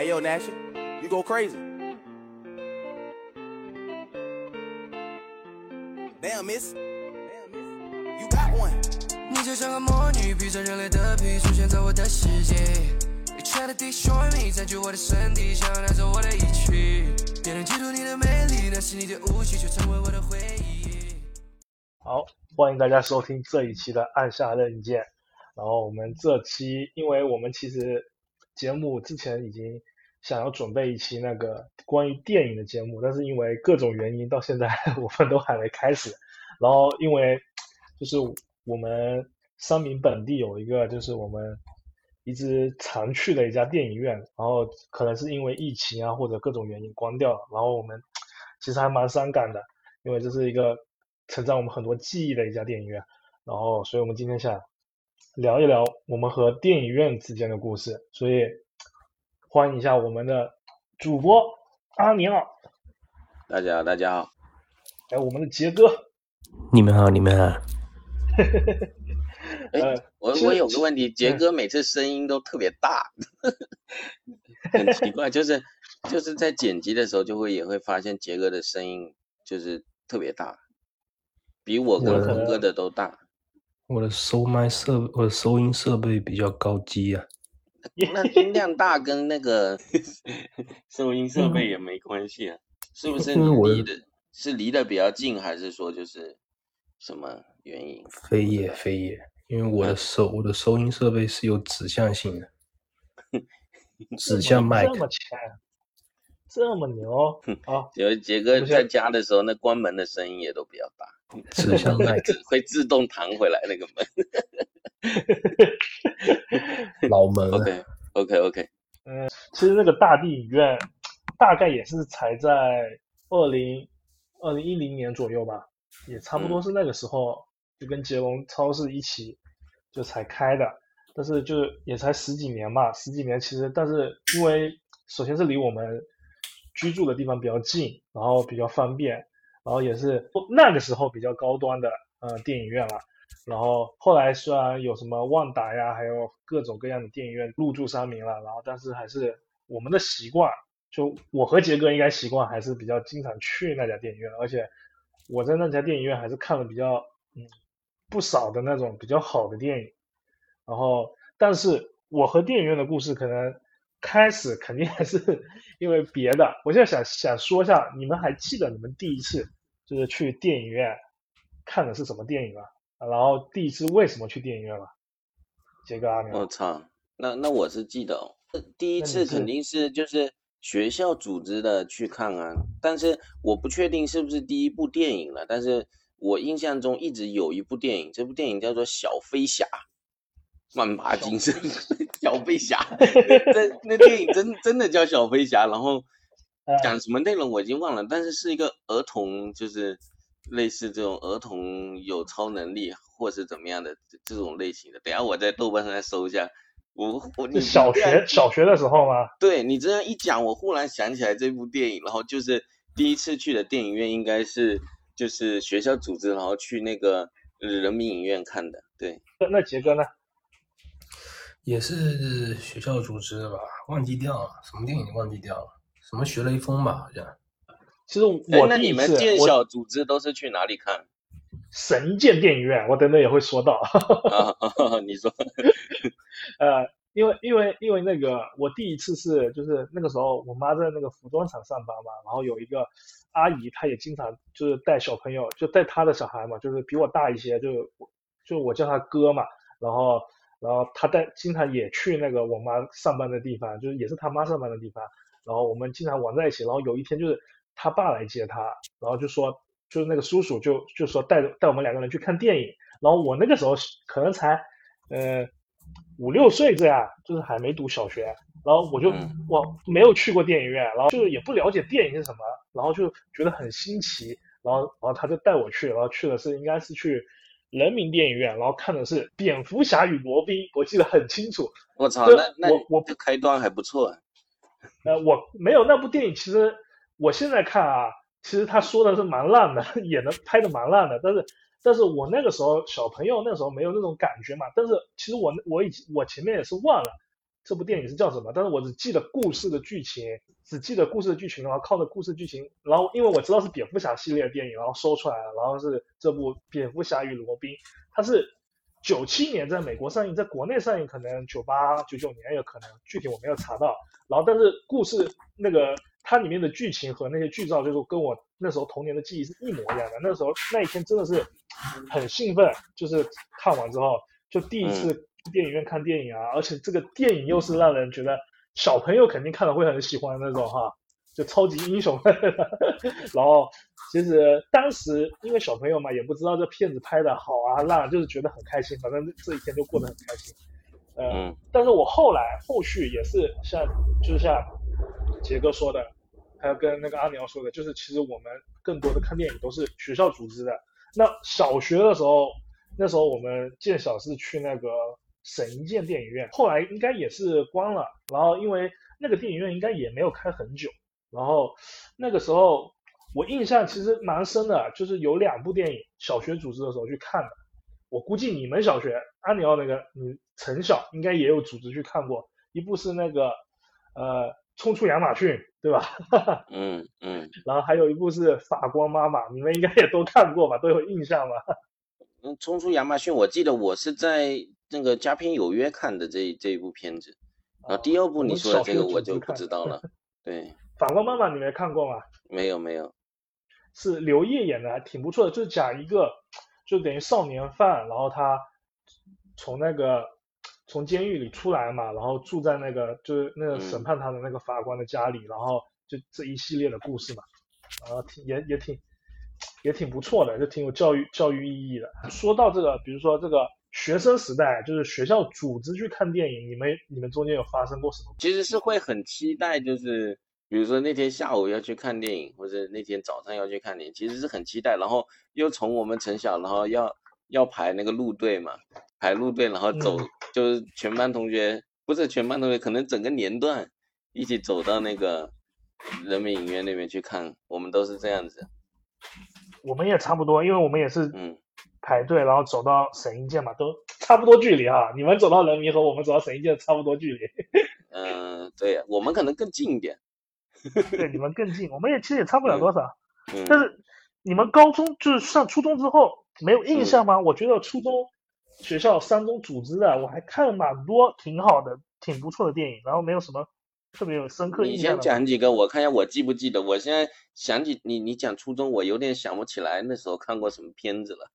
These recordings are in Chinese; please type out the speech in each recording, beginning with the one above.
Hey yo, Nasha, you go crazy. Damn, miss. Damn, miss. You got one. 你就像个魔女，披着人类的皮，出现在我的世界。一切的 destroy me，占据我的身体，想要拿走我的一切。别人嫉妒你的美丽，那是你的武器，却成为我的回忆。好，欢迎大家收听这一期的按下任键。然后我们这期，因为我们其实节目之前已经想要准备一期那个关于电影的节目，但是因为各种原因，到现在 我们都还没开始。然后因为就是我们三明本地有一个，就是我们一直常去的一家电影院，然后可能是因为疫情啊或者各种原因关掉了。然后我们其实还蛮伤感的，因为这是一个承载我们很多记忆的一家电影院。然后，所以我们今天想聊一聊我们和电影院之间的故事。所以欢迎一下我们的主播阿尼奥，大家好，大家好。还有我们的杰哥。你们好，你们好。哎、我我有个问题，杰哥每次声音都特别大，很奇怪，就是就是在剪辑的时候就会也会发现杰哥的声音就是特别大，比我跟我峰哥的都大。我的收麦设，我的收音设备比较高级啊。那音量大跟那个 收音设备也没关系啊，是不是离的是离得比较近，还是说就是什么原因？非也非也，因为我的收我的收音设备是有指向性的，指向麦克。这么强，这么牛啊！杰杰哥在家的时候，那关门的声音也都比较大。指向麦克，会自动弹回来那个门。老门啊。OK OK OK，嗯其实那个大地影院大概也是才在二零二零一零年左右吧，也差不多是那个时候就跟捷龙超市一起就才开的，但是就是也才十几年嘛，十几年其实，但是因为首先是离我们居住的地方比较近，然后比较方便，然后也是那个时候比较高端的呃电影院了。然后后来虽然有什么万达呀，还有各种各样的电影院入驻三明了，然后但是还是我们的习惯，就我和杰哥应该习惯还是比较经常去那家电影院，而且我在那家电影院还是看了比较嗯不少的那种比较好的电影。然后，但是我和电影院的故事可能开始肯定还是因为别的。我现在想想说一下，你们还记得你们第一次就是去电影院看的是什么电影吗？然后第一次为什么去电影院吗？杰哥阿牛，我操，那那我是记得第一次肯定是就是学校组织的去看啊，但是我不确定是不是第一部电影了，但是我印象中一直有一部电影，这部电影叫做《小飞侠》，万马小精神，小飞侠，那那电影真真的叫小飞侠，然后呃讲什么内容我已经忘了，但是是一个儿童，就是类似这种儿童有超能力或是怎么样的这这种类型的。等下我在豆瓣上再搜一下。我我 你小学小学的时候吗？对你这样一讲，我忽然想起来这部电影，然后就是第一次去的电影院应该是就是学校组织，然后去那个呃人民影院看的。对，那那杰哥呢？也是学校组织的吧？忘记掉了，什么电影忘记掉了？什么学雷锋吧，好像。其实我那你们建校组织都是去哪里看神剑电影院，我等等也会说到。啊？你说，呃，因为因为因为那个我第一次是就是那个时候我妈在那个服装厂上班嘛，然后有一个阿姨，她也经常就是带小朋友，就带她的小孩嘛，就是比我大一些，就就我叫她哥嘛，然后然后他带经常也去那个我妈上班的地方，就是也是他妈上班的地方，然后我们经常玩在一起，然后有一天就是他爸来接他，然后就说就是那个叔叔就就说带带我们两个人去看电影，然后我那个时候可能才呃五六岁这样，就是还没读小学，然后我就嗯。我没有去过电影院，然后就是也不了解电影是什么，然后就觉得很新奇，然后然后他就带我去，然后去的是应该是去人民电影院，然后看的是蝙蝠侠与罗宾，我记得很清楚。我操，这那那我我这开端还不错啊。呃，我没有那部电影，其实我现在看啊，其实他说的是蛮烂的，演的拍的蛮烂的，但是但是我那个时候小朋友那时候没有那种感觉嘛，但是其实我我已经我前面也是忘了，这部电影是叫什么，但是我只记得故事的剧情，只记得故事的剧情，然后靠着故事剧情，然后因为我知道是蝙蝠侠系列的电影，然后搜出来了，然后是这部《蝙蝠侠与罗宾》，它是九七年在美国上映，在国内上映可能九八九九年有可能，具体我没有查到。然后但是故事那个它里面的剧情和那些剧照，就是跟我那时候童年的记忆是一模一样的。那时候那一天真的是很兴奋，就是看完之后就第一次电影院看电影啊，而且这个电影又是让人觉得小朋友肯定看了会很喜欢的那种哈，就超级英雄。然后其实当时因为小朋友嘛，也不知道这片子拍的好啊烂，就是觉得很开心，反正这一天就过得很开心。呃，嗯但是我后来后续也是像就是像杰哥说的，还有跟那个阿苗说的，就是其实我们更多的看电影都是学校组织的。那小学的时候，那时候我们建小是去那个省一建电影院，后来应该也是关了。然后因为那个电影院应该也没有开很久，然后那个时候我印象其实蛮深的，就是有两部电影小学组织的时候去看的。我估计你们小学阿里奥那个你陈小应该也有组织去看过，一部是那个呃冲出亚马逊，对吧？嗯嗯然后还有一部是法光妈妈，你们应该也都看过吧，都有印象吧？嗯，冲出亚马逊，我记得我是在那个佳片有约看的这这一部片子，然后第二部你说的这个我就不知道了。对，法光妈妈你没看过吗？没有没有，是刘烨演的，还挺不错的，就是讲一个就等于少年犯，然后他从那个从监狱里出来嘛，然后住在那个就是那个嗯审判他的那个法官的家里，然后就这一系列的故事嘛，然后挺也也挺也挺不错的，就挺有教育教育意义的。说到这个，比如说这个学生时代，就是学校组织去看电影，你们你们中间有发生过什么？其实是会很期待，就是比如说那天下午要去看电影，或者那天早上要去看电影，其实是很期待。然后又从我们城小，然后要要排那个路队嘛，排路队，然后走，嗯就是全班同学，不是全班同学，可能整个年段一起走到那个人民影院那边去看，我们都是这样子。我们也差不多，因为我们也是嗯，排队，然后走到省一建嘛，都 差不多距离哈。你们走到人民和我们走到省一建差不多距离，嗯、对，我们可能更近一点。对，你们更近，我们也其实也差不了多少。嗯，但是你们高中就是上初中之后没有印象吗？我觉得初中学校三中组织的，我还看了蛮多挺好的、挺不错的电影，然后没有什么特别有深刻印象你先。讲几个，我看一下我记不记得。我现在想起你，你讲初中，我有点想不起来那时候看过什么片子了。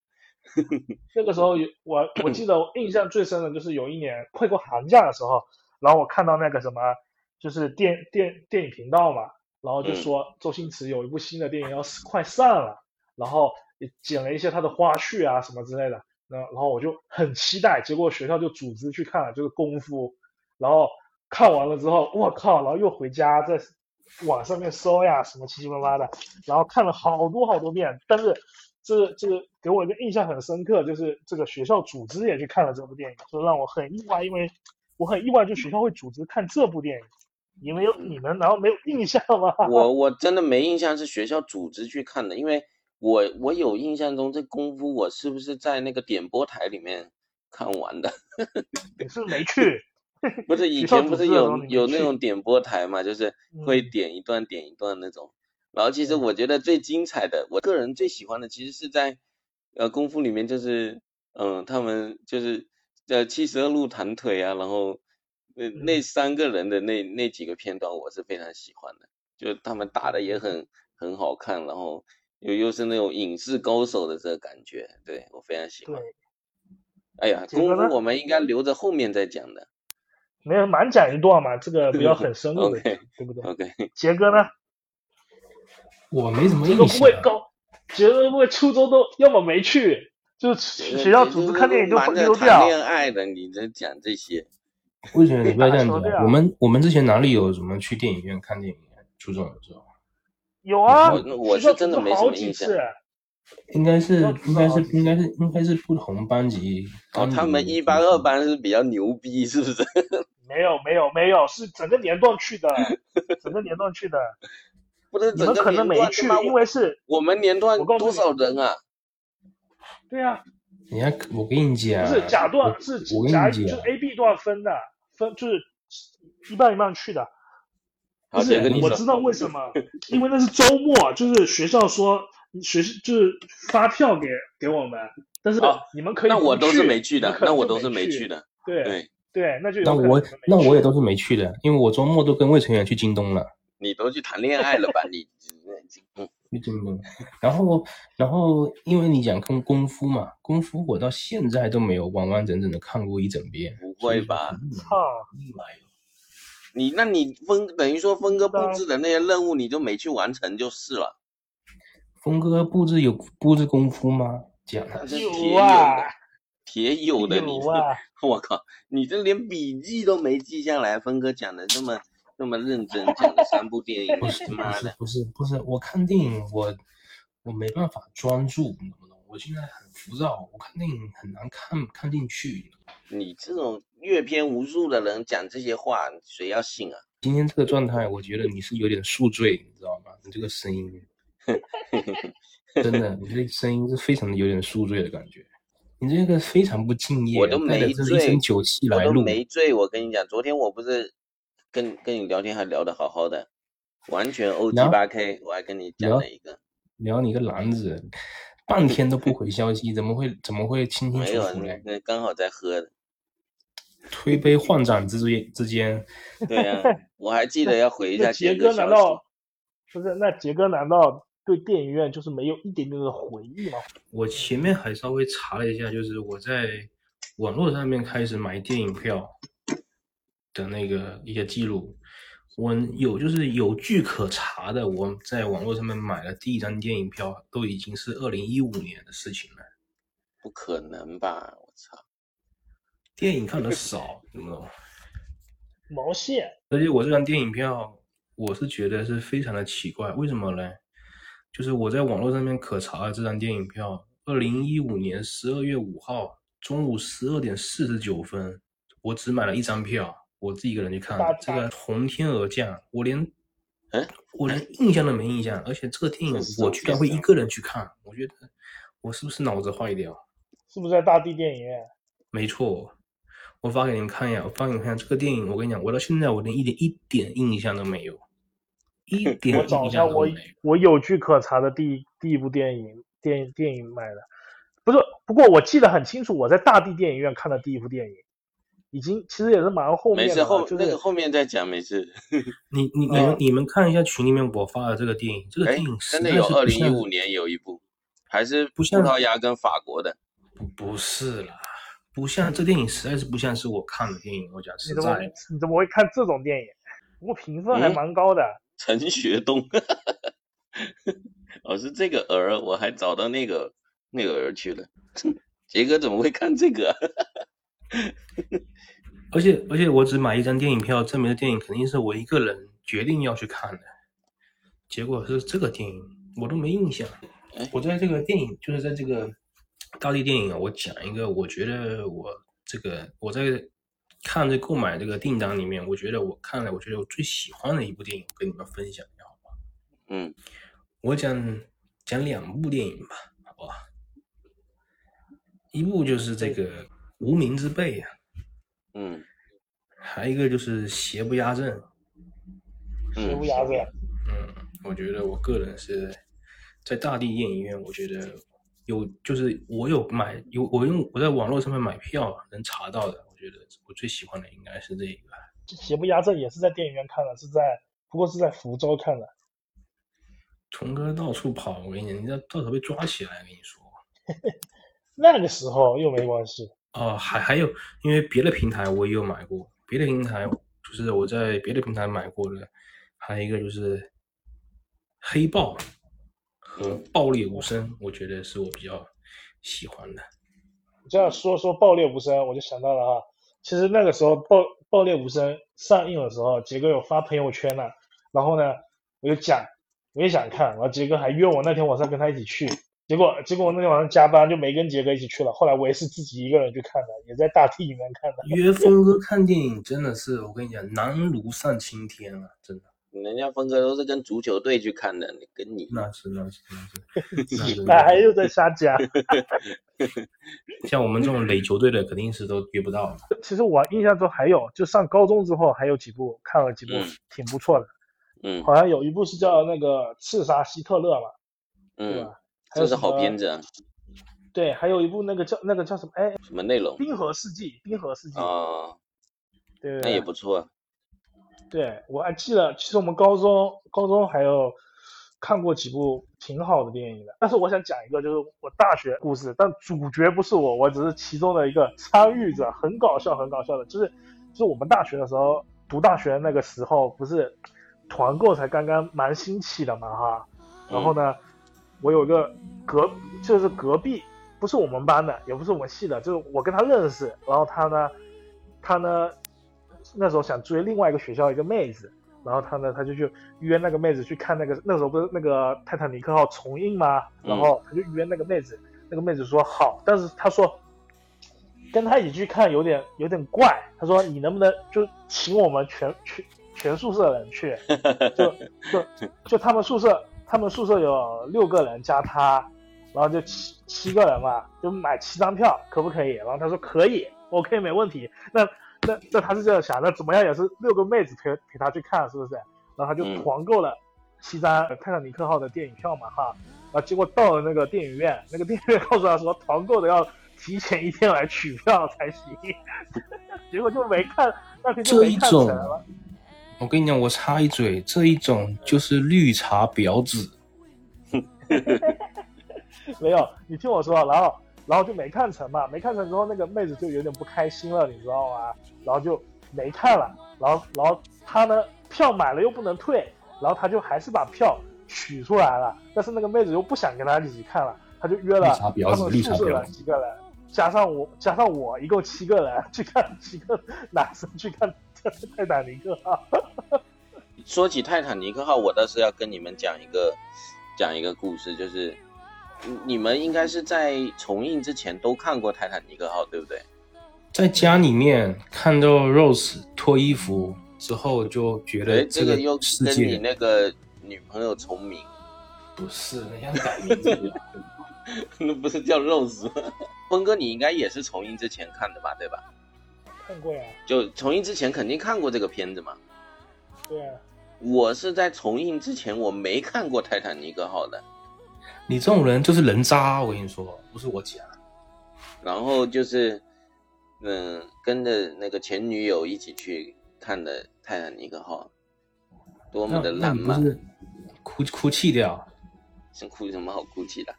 那个时候有我 我记得我印象最深的就是有一年快过寒假的时候，然后我看到那个什么，就是电电电影频道嘛，然后就嗯说周星驰有一部新的电影要快上了，然后也剪了一些他的花絮啊什么之类的，然后然后我就很期待，结果学校就组织去看了，就是功夫，然后看完了之后，我靠，然后又回家在网上面搜呀什么七七八八的，然后看了好多好多遍，但是这这个给我一个印象很深刻，就是这个学校组织也去看了这部电影，所以让我很意外，因为我很意外，就学校会组织看这部电影，你们有你们难道没有印象吗？我我真的没印象是学校组织去看的，因为我我有印象中这功夫我是不是在那个点播台里面看完的？你是没去，不是以前不是有有那种点播台嘛，就是会嗯点一段点一段那种。然后其实嗯我觉得最精彩的，我个人最喜欢的其实是在呃功夫里面，就是嗯他们就是呃七十二路弹腿啊，然后那那嗯三个人的那那几个片段我是非常喜欢的，就他们打的也很很好看，然后又又是那种影视高手的这个感觉，对我非常喜欢。对，哎呀，功夫我们应该留着后面再讲的。没有满讲一段嘛，这个比较很深入的对不对？OK，杰哥呢？我没什么印象啊。会高，觉得不会初中都要么没去，就是学校组织看电影就忙着谈溜掉。恋爱的，你在讲这些，为什么你不要这样子？我们我们之前哪里有什么去电影院看电影啊？初中的时候，有啊，我是真的没什么印象几次。应该是应该是应该是应该是不同班级。哦，他们一班、二班是比较牛逼，是不是？没有没有没有，是整个年段去的，整个年段去的。不是整个你们可能没去，因为是我们年段多我告诉你少人啊？对啊，人家我跟你讲，不是甲段我是甲就，A B 段分的，分就是一半一半去的。不是我知道为什么，因为那是周末，就是学校说学就是发票给给我们，但是哦你们可以不那我都是没去的那我都是没没去。的。对对，对，那就有那我那我也都是没去的，因为我周末都跟魏成远去京东了。你都去谈恋爱了吧？你，嗯，去京东，然后然后因为你讲看功夫嘛，功夫我到现在都没有完完整整的看过一整遍。不会吧操，立马有你那你峰等于说峰哥布置的那些任务你就没去完成就是了，峰哥布置有布置功夫吗？讲那的是铁有啊的，铁有的你有啊，我靠，你这连笔记都没记下来，峰哥讲的这么这么认真，讲了三部电影，不是不妈的，是不是不是，我看电影我我没办法专注，你懂不懂？我现在很浮躁，我看电影很难看看进去。你这种阅片无数的人讲这些话，谁要信啊？今天这个状态，我觉得你是有点宿醉，你知道吗？你这个声音，真的，你这个声音是非常的有点宿醉的感觉。你这个非常不敬业，我都没醉一身酒气我都，没醉，我跟你讲，昨天我不是跟跟你聊天还聊得好好的，完全 O G 聊八 K，我还跟你讲聊了一个，聊你个篮子，半天都不回消息，怎么会怎么会清清没有，楚楚呢那？刚好在喝的。推杯换盏之间之间，对啊，我还记得要回一下杰。哥难道不是？那杰哥难道对电影院就是没有一点点的回忆吗？我前面还稍微查了一下，就是我在网络上面开始买电影票的那个一些记录，我有就是有据可查的，我在网络上面买了第一张电影票，都已经是二零一五年的事情了。不可能吧？我操！电影看的少，懂不懂？毛线？而且我这张电影票，我是觉得是非常的奇怪，为什么呢？就是我在网络上面可查的这张电影票，二零一五年十二月五号中午十二点四十九分，我只买了一张票，我自己一个人去看，这个从天而降，我连，嗯，我连印象都没印象，而且这个电影我居然会一个人去看，我觉得我是不是脑子坏掉？是不是在大地电影院？没错，我发给你们看一下，我发给你们看这个电影，我跟你讲，我到现在我连一点一点印象都没有，一 点印象都没有。我有据可查的第一第一部电影电电影买的，不是，不过我记得很清楚，我在大地电影院看的第一部电影，已经其实也是蛮后面没事，的，后就是那个后面再讲，没事。你你你们你们看一下群里面我发的这个电影，这个哎电影，真的在有二零一五年有一部，还是葡不像萄牙跟法国的。不不是啦，不像这电影实在是不像是我看的电影，我讲你怎么实在的。你怎么会看这种电影？不过评分还嗯蛮高的。陈学冬，哦，是这个儿，我还找到那个那个儿去了。杰哥怎么会看这个啊、而且而且我只买一张电影票，证明的电影肯定是我一个人决定要去看的。结果是这个电影，我都没印象哎。我在这个电影，就是在这个大地电影啊，我讲一个，我觉得我这个我在看这购买这个订单里面，我觉得我看了，我觉得我最喜欢的一部电影，跟你们分享一下，好吧？嗯，我讲讲两部电影吧，好吧？一部就是这个《无名之辈》啊，嗯还有一个就是《邪不压正》。嗯邪不压正，嗯，我觉得我个人是在大地电影院，我觉得有就是我有买有我用我在网络上面买票能查到的，我觉得我最喜欢的应该是这一个。邪不压正也是在电影院看的，是在不过是在福州看的。虫哥到处跑，我跟你讲，你这到时候被抓起来，跟你说。那个时候又没关系，哦，还还有，因为别的平台我也有买过，别的平台就是我在别的平台买过的，还有一个就是黑豹和爆裂无声，我觉得是我比较喜欢的。这样说说爆裂无声，我就想到了哈，其实那个时候爆爆裂无声上映的时候，杰哥有发朋友圈呢，然后呢，我就讲我也想看，然后杰哥还约我那天晚上跟他一起去，结果结果我那天晚上加班就没跟杰哥一起去了，后来我也是自己一个人去看的，也在大厅里面看的。约峰哥看电影真的是，我跟你讲，难如上青天啊，真的。人家峰哥都是跟足球队去看的，你跟你那是那是那是，那 还又在 瞎加，像我们这种垒球队的，肯定是都约不到的。其实我印象中还有，就上高中之后还有几部看了几部嗯挺不错的，嗯好像有一部是叫那个《刺杀希特勒》嘛，对嗯，吧？这是好片子啊。对，还有一部那个叫那个叫什么？哎，《什么内容冰河世纪》，冰河世纪，啊？对对那也，不错。对我还记得，其实我们高中高中还有看过几部挺好的电影的。但是我想讲一个，就是我大学故事，但主角不是我，我只是其中的一个参与者，很搞笑，很搞笑的。就是就是我们大学的时候，读大学那个时候，不是团购才刚刚蛮兴起的嘛哈。然后呢，我有一个隔就是隔壁，不是我们班的，也不是我们系的，就是我跟他认识。然后他呢，他呢那时候想追另外一个学校一个妹子，然后他呢他就去约那个妹子去看那个那时候不是那个泰坦尼克号重映吗？然后他就约那个妹子，那个妹子说好，但是他说跟他一起去看有点有点怪，他说你能不能就请我们全全全宿舍人去，就就就他们宿舍他们宿舍有六个人加他，然后就七七个人嘛，就买七张票，可不可以？然后他说可以，OK 没问题。那那那他是这样想，那怎么样也是六个妹子陪陪他去看，是不是？然后他就团购了七张泰坦尼克号的电影票嘛，哈。然后结果到了那个电影院，那个电影院告诉他说，团购的要提前一天来取票才行，结果就没看，那天就没看这一种成了。我跟你讲，我插一嘴，这一种就是绿茶婊子。没有，你听我说，然后然后就没看成嘛，没看成之后，那个妹子就有点不开心了，你知道吗？然后就没看了，然后然后她呢票买了又不能退，然后她就还是把票取出来了，但是那个妹子又不想跟他一起看了，他就约了他们宿舍的几个人，加上我加上我一共七个人去看七个男生去看 泰坦尼克号。说起泰坦尼克号，我倒是要跟你们讲一个讲一个故事，就是嗯你们应该是在重映之前都看过泰坦尼克号，对不对？在家里面看到 Rose 脱衣服之后，就觉哎，得哎这个又世跟你那个女朋友重名，不是人家改名字了。那不是叫 Rose 吗？峰哥，你应该也是重映之前看的吧，对吧？看过呀，就重映之前肯定看过这个片子嘛。对啊，我是在重映之前我没看过泰坦尼克号的，你这种人就是人渣，我跟你说，不是我讲。然后就是，嗯，跟着那个前女友一起去看的泰坦尼克号，多么的浪漫，哭哭泣掉？想哭什么好哭泣的？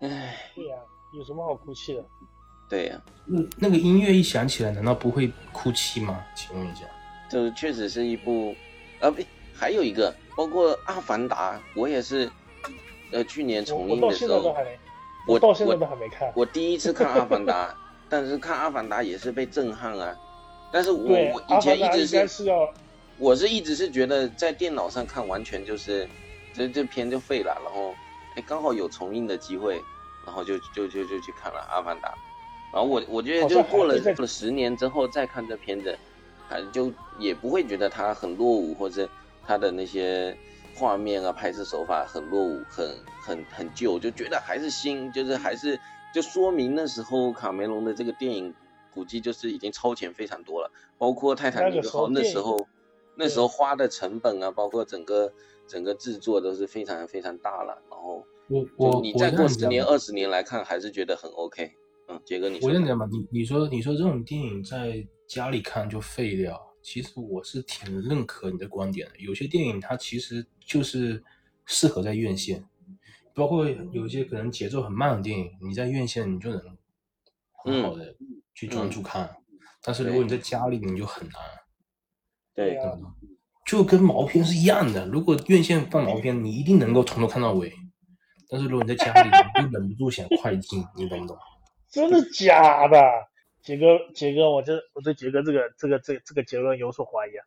唉，对呀、有什么好哭泣的？对呀、那那个音乐一响起来，难道不会哭泣吗？请问一下，这确实是一部，啊不，还有一个，包括《阿凡达》，我也是，呃，去年重映的时候，现在都还没，我到现在我都还没看。我第一次看《阿凡达》，但是看《阿凡达》也是被震撼啊。但是我，我以前一直是，是我是一直是觉得在电脑上看完全就是，这这片就废了。然后，哎，刚好有重映的机会，然后就就就就去看了《阿凡达》。然后我我觉得就过了过了十年之后再看这片子，还就也不会觉得它很落伍，或者它的那些画面啊、拍摄手法很落伍、很很很旧，就觉得还是新，就是还是就说明那时候卡梅隆的这个电影估计就是已经超前非常多了，包括泰坦尼克号那那个时候那时候花的成本啊，包括整个整个制作都是非常非常大了，然后我就你再过十年、二十年来看，还是觉得很 OK。嗯，杰哥你我这样讲吧，你你说你说这种电影在家里看就废掉，其实我是挺认可你的观点的。有些电影它其实就是适合在院线，包括有一些可能节奏很慢的电影，你在院线你就能很好的去专注看，但是如果你在家里你就很难。对对啊就跟毛片是一样的。如果院线放毛片，你一定能够从头看到尾。但是如果你在家里，你就忍不住想快进，你懂不懂？真的 假的？杰哥，杰哥，我这我对杰哥这个这个这个这个结论有所怀疑啊。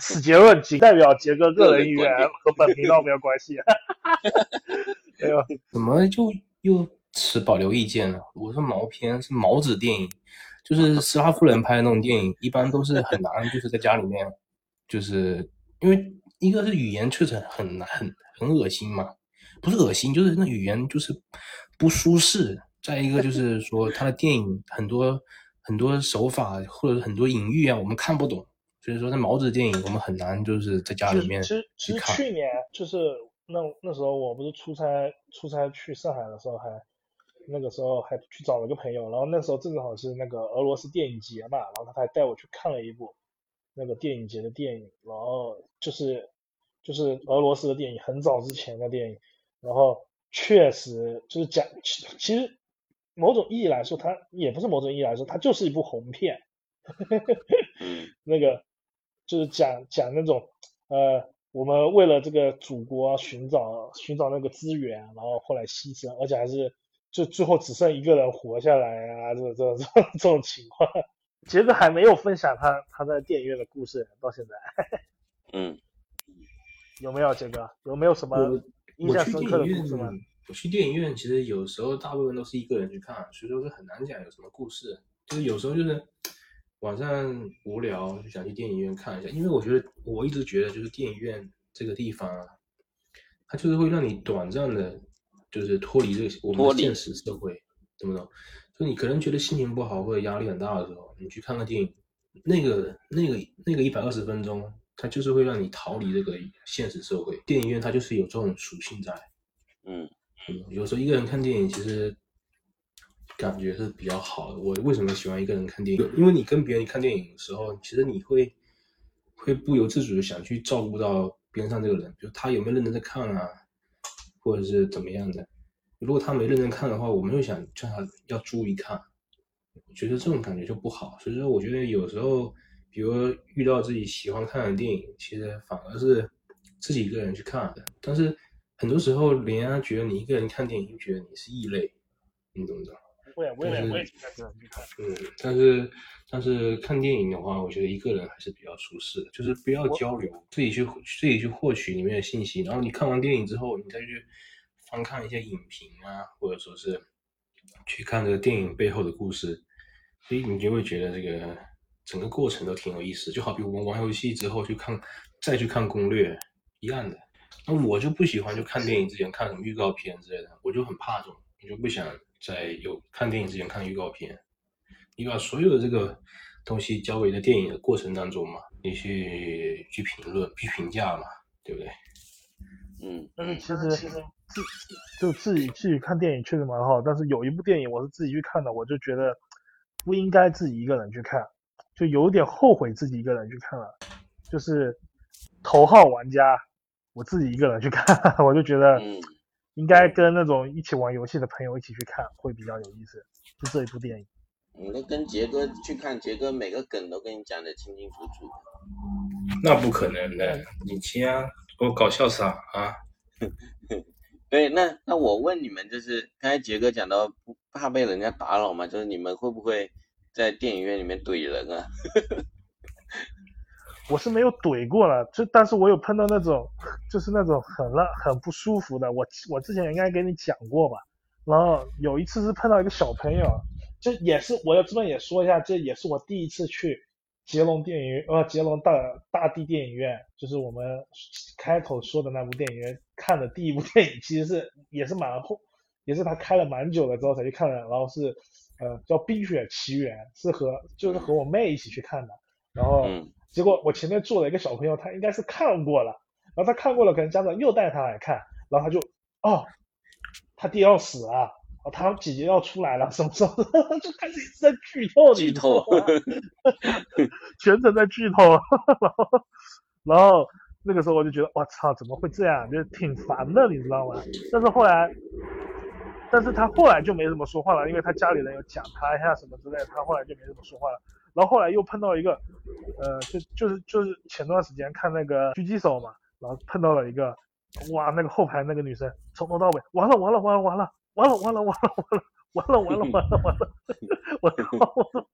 此结论仅代表杰哥个人意愿，和本频道没有关系。没有，怎么就又持保留意见了？我说毛片是毛子电影，就是 斯拉夫人拍的那种电影，一般都是很难，就是在家里面，就是因为一个是语言确实很难很很恶心嘛，不是恶心，就是那语言就是不舒适，再一个就是说，他的电影很多很多手法或者很多隐喻啊，我们看不懂。所以说，在毛子的电影，我们很难就是在家里面其实其。实去年就是那那时候我不是出差出差去上海的时候还那个时候还去找了个朋友，然后那时候正好是那个俄罗斯电影节嘛，然后他还带我去看了一部那个电影节的电影，然后就是就是俄罗斯的电影，很早之前的电影，然后确实就是讲其其实某种意义来说，它也不是某种意义来说，它就是一部红片。嗯那个就是讲讲那种呃，我们为了这个祖国寻找寻找那个资源，然后后来牺牲，而且还是就最后只剩一个人活下来啊，这这这 这种情况。杰哥还没有分享他他在电影院的故事，到现在嗯，有没有？杰哥有没有什么印象深刻的故事吗？院，我去电影院其实有时候大部分都是一个人去看，所以说是很难讲有什么故事。就是有时候就是晚上无聊就想去电影院看一下，因为我觉得我一直觉得就是电影院这个地方啊，它就是会让你短暂的，就是脱离这个我们的现实社会，懂不懂？就你可能觉得心情不好或者压力很大的时候，你去看个电影，那个那个那个一百二十分钟，它就是会让你逃离这个现实社会。电影院它就是有这种属性在。嗯嗯，有时候一个人看电影其实感觉是比较好的。我为什么喜欢一个人看电影？因为你跟别人看电影的时候，其实你会会不由自主的想去照顾到边上这个人，就他有没有认真在看啊，或者是怎么样的。如果他没认真看的话，我们会想叫他要注意看。我觉得这种感觉就不好。所以说，我觉得有时候，比如遇到自己喜欢看的电影，其实反而是自己一个人去看的。但是很多时候，人家觉得你一个人看电影，就觉得你是异类，你懂不懂？我也我也但是。嗯，但是但是看电影的话，我觉得一个人还是比较舒适的，就是不要交流，自己去自己去获取里面的信息，然后你看完电影之后，你再去翻看一些影评啊，或者说是去看这个电影背后的故事，所以你就会觉得这个整个过程都挺有意思。就好比我们玩游戏之后去看，再去看攻略一样的。那我就不喜欢就看电影之前看什么预告片之类的，我就很怕这种，我就不想在有看电影之前看预告片。你把所有的这个东西交给了电影的过程当中嘛，你去去评论、去评价嘛，对不对？嗯但是其实自就自己自己看电影确实蛮好，但是有一部电影我是自己去看的，我就觉得不应该自己一个人去看，就有点后悔自己一个人去看了。就是头号玩家，我自己一个人去看，我就觉得嗯应该跟那种一起玩游戏的朋友一起去看会比较有意思。就这一部电影，你那跟杰哥去看，杰哥每个梗都跟你讲的清清楚楚。那不可能的，你亲啊，给我搞笑啥啊？对，那那我问你们，就是刚才杰哥讲到不怕被人家打扰嘛，就是你们会不会在电影院里面怼人啊？我是没有怼过了，就但是我有碰到那种，就是那种很让很不舒服的。我我之前应该跟你讲过吧。然后有一次是碰到一个小朋友，这也是我要这边也说一下，这也是我第一次去捷龙电影院，呃，捷龙大大地电影院，就是我们开头说的那部电影院看的第一部 电影，其实是也是蛮后，也是他开了蛮久了之后才去看的，然后是呃叫《冰雪奇缘》，是和就是和我妹一起去看的，然后。结果我前面坐了一个小朋友，他应该是看过了，然后他看过了，可能家长又带他来看，然后他就哦，他爹要死啊，哦，他姐姐要出来了，什么时候 就开始一直在剧透，剧透 全程在剧透，然后然后那个时候我就觉得我操，怎么会这样？就挺烦的，你知道吗？但是后来，但是他后来就没怎么说话了，因为他家里人有讲他一下什么之类的，他后来就没怎么说话了。然后后来又碰到一个，呃，就就是就是前段时间看那个狙击手嘛，然后碰到了一个，哇，那个后排那个女生从头到尾，完了完了完了完了完了完了完了完了完了完了完了完了，我操，我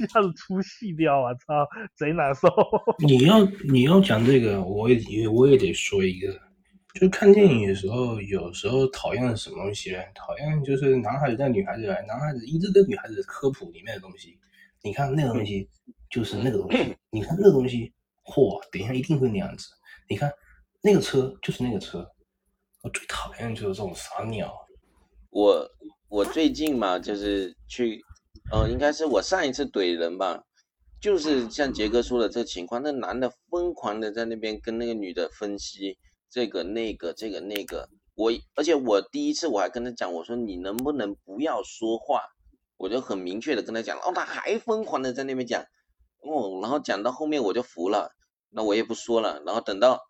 一下子出戏掉啊，操，贼难受。你要你要讲这个，我也我也得说一个，就看电影的时候，有时候讨厌什么东西呢？讨厌就是男孩子带女孩子来，男孩子一直跟女孩子科普里面的东西。你看那个东西就是那个东西，你看那个东西，嚯，等一下一定会那样子。你看那个车就是那个车，我最讨厌就是这种傻鸟。我我最近嘛，就是去，呃，应该是我上一次怼人吧，就是像杰哥说的这情况，那男的疯狂的在那边跟那个女的分析这个那个这个那个，我而且我第一次我还跟他讲，我说你能不能不要说话，我就很明确的跟他讲，哦，他还疯狂的在那边讲，哦，然后讲到后面我就服了，那我也不说了，然后等到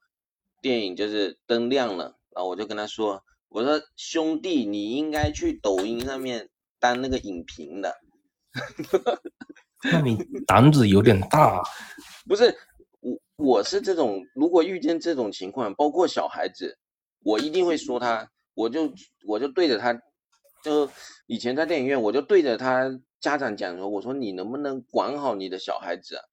电影就是灯亮了，然后我就跟他说，我说兄弟，你应该去抖音上面当那个影评的。那你胆子有点大。不是我，我是这种，如果遇见这种情况，包括小孩子，我一定会说他，我就我就对着他，就以前在电影院，我就对着他家长讲说，我说你能不能管好你的小孩子啊？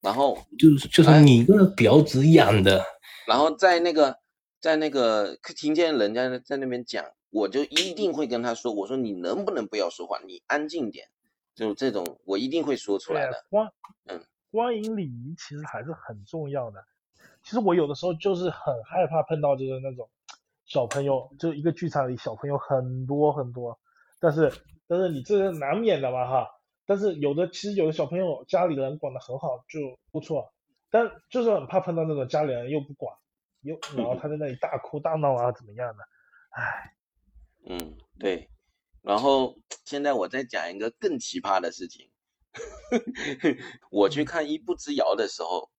然后就是就是你个婊子养的，然后在那个在那个听见人家在那边讲，我就一定会跟他说，我说你能不能不要说话，你安静点，就这种我一定会说出来的。观嗯，观影礼仪其实还是很重要的。其实我有的时候就是很害怕碰到就是那种小朋友，就一个剧场里小朋友很多很多，但是但是你这是难免的嘛哈。但是有的其实有的小朋友家里人管得很好就不错，但就是很怕碰到那种家里人又不管，又然后他在那里大哭大闹啊怎么样的，唉，嗯，对。然后现在我再讲一个更奇葩的事情，我去看《一步之遥》的时候，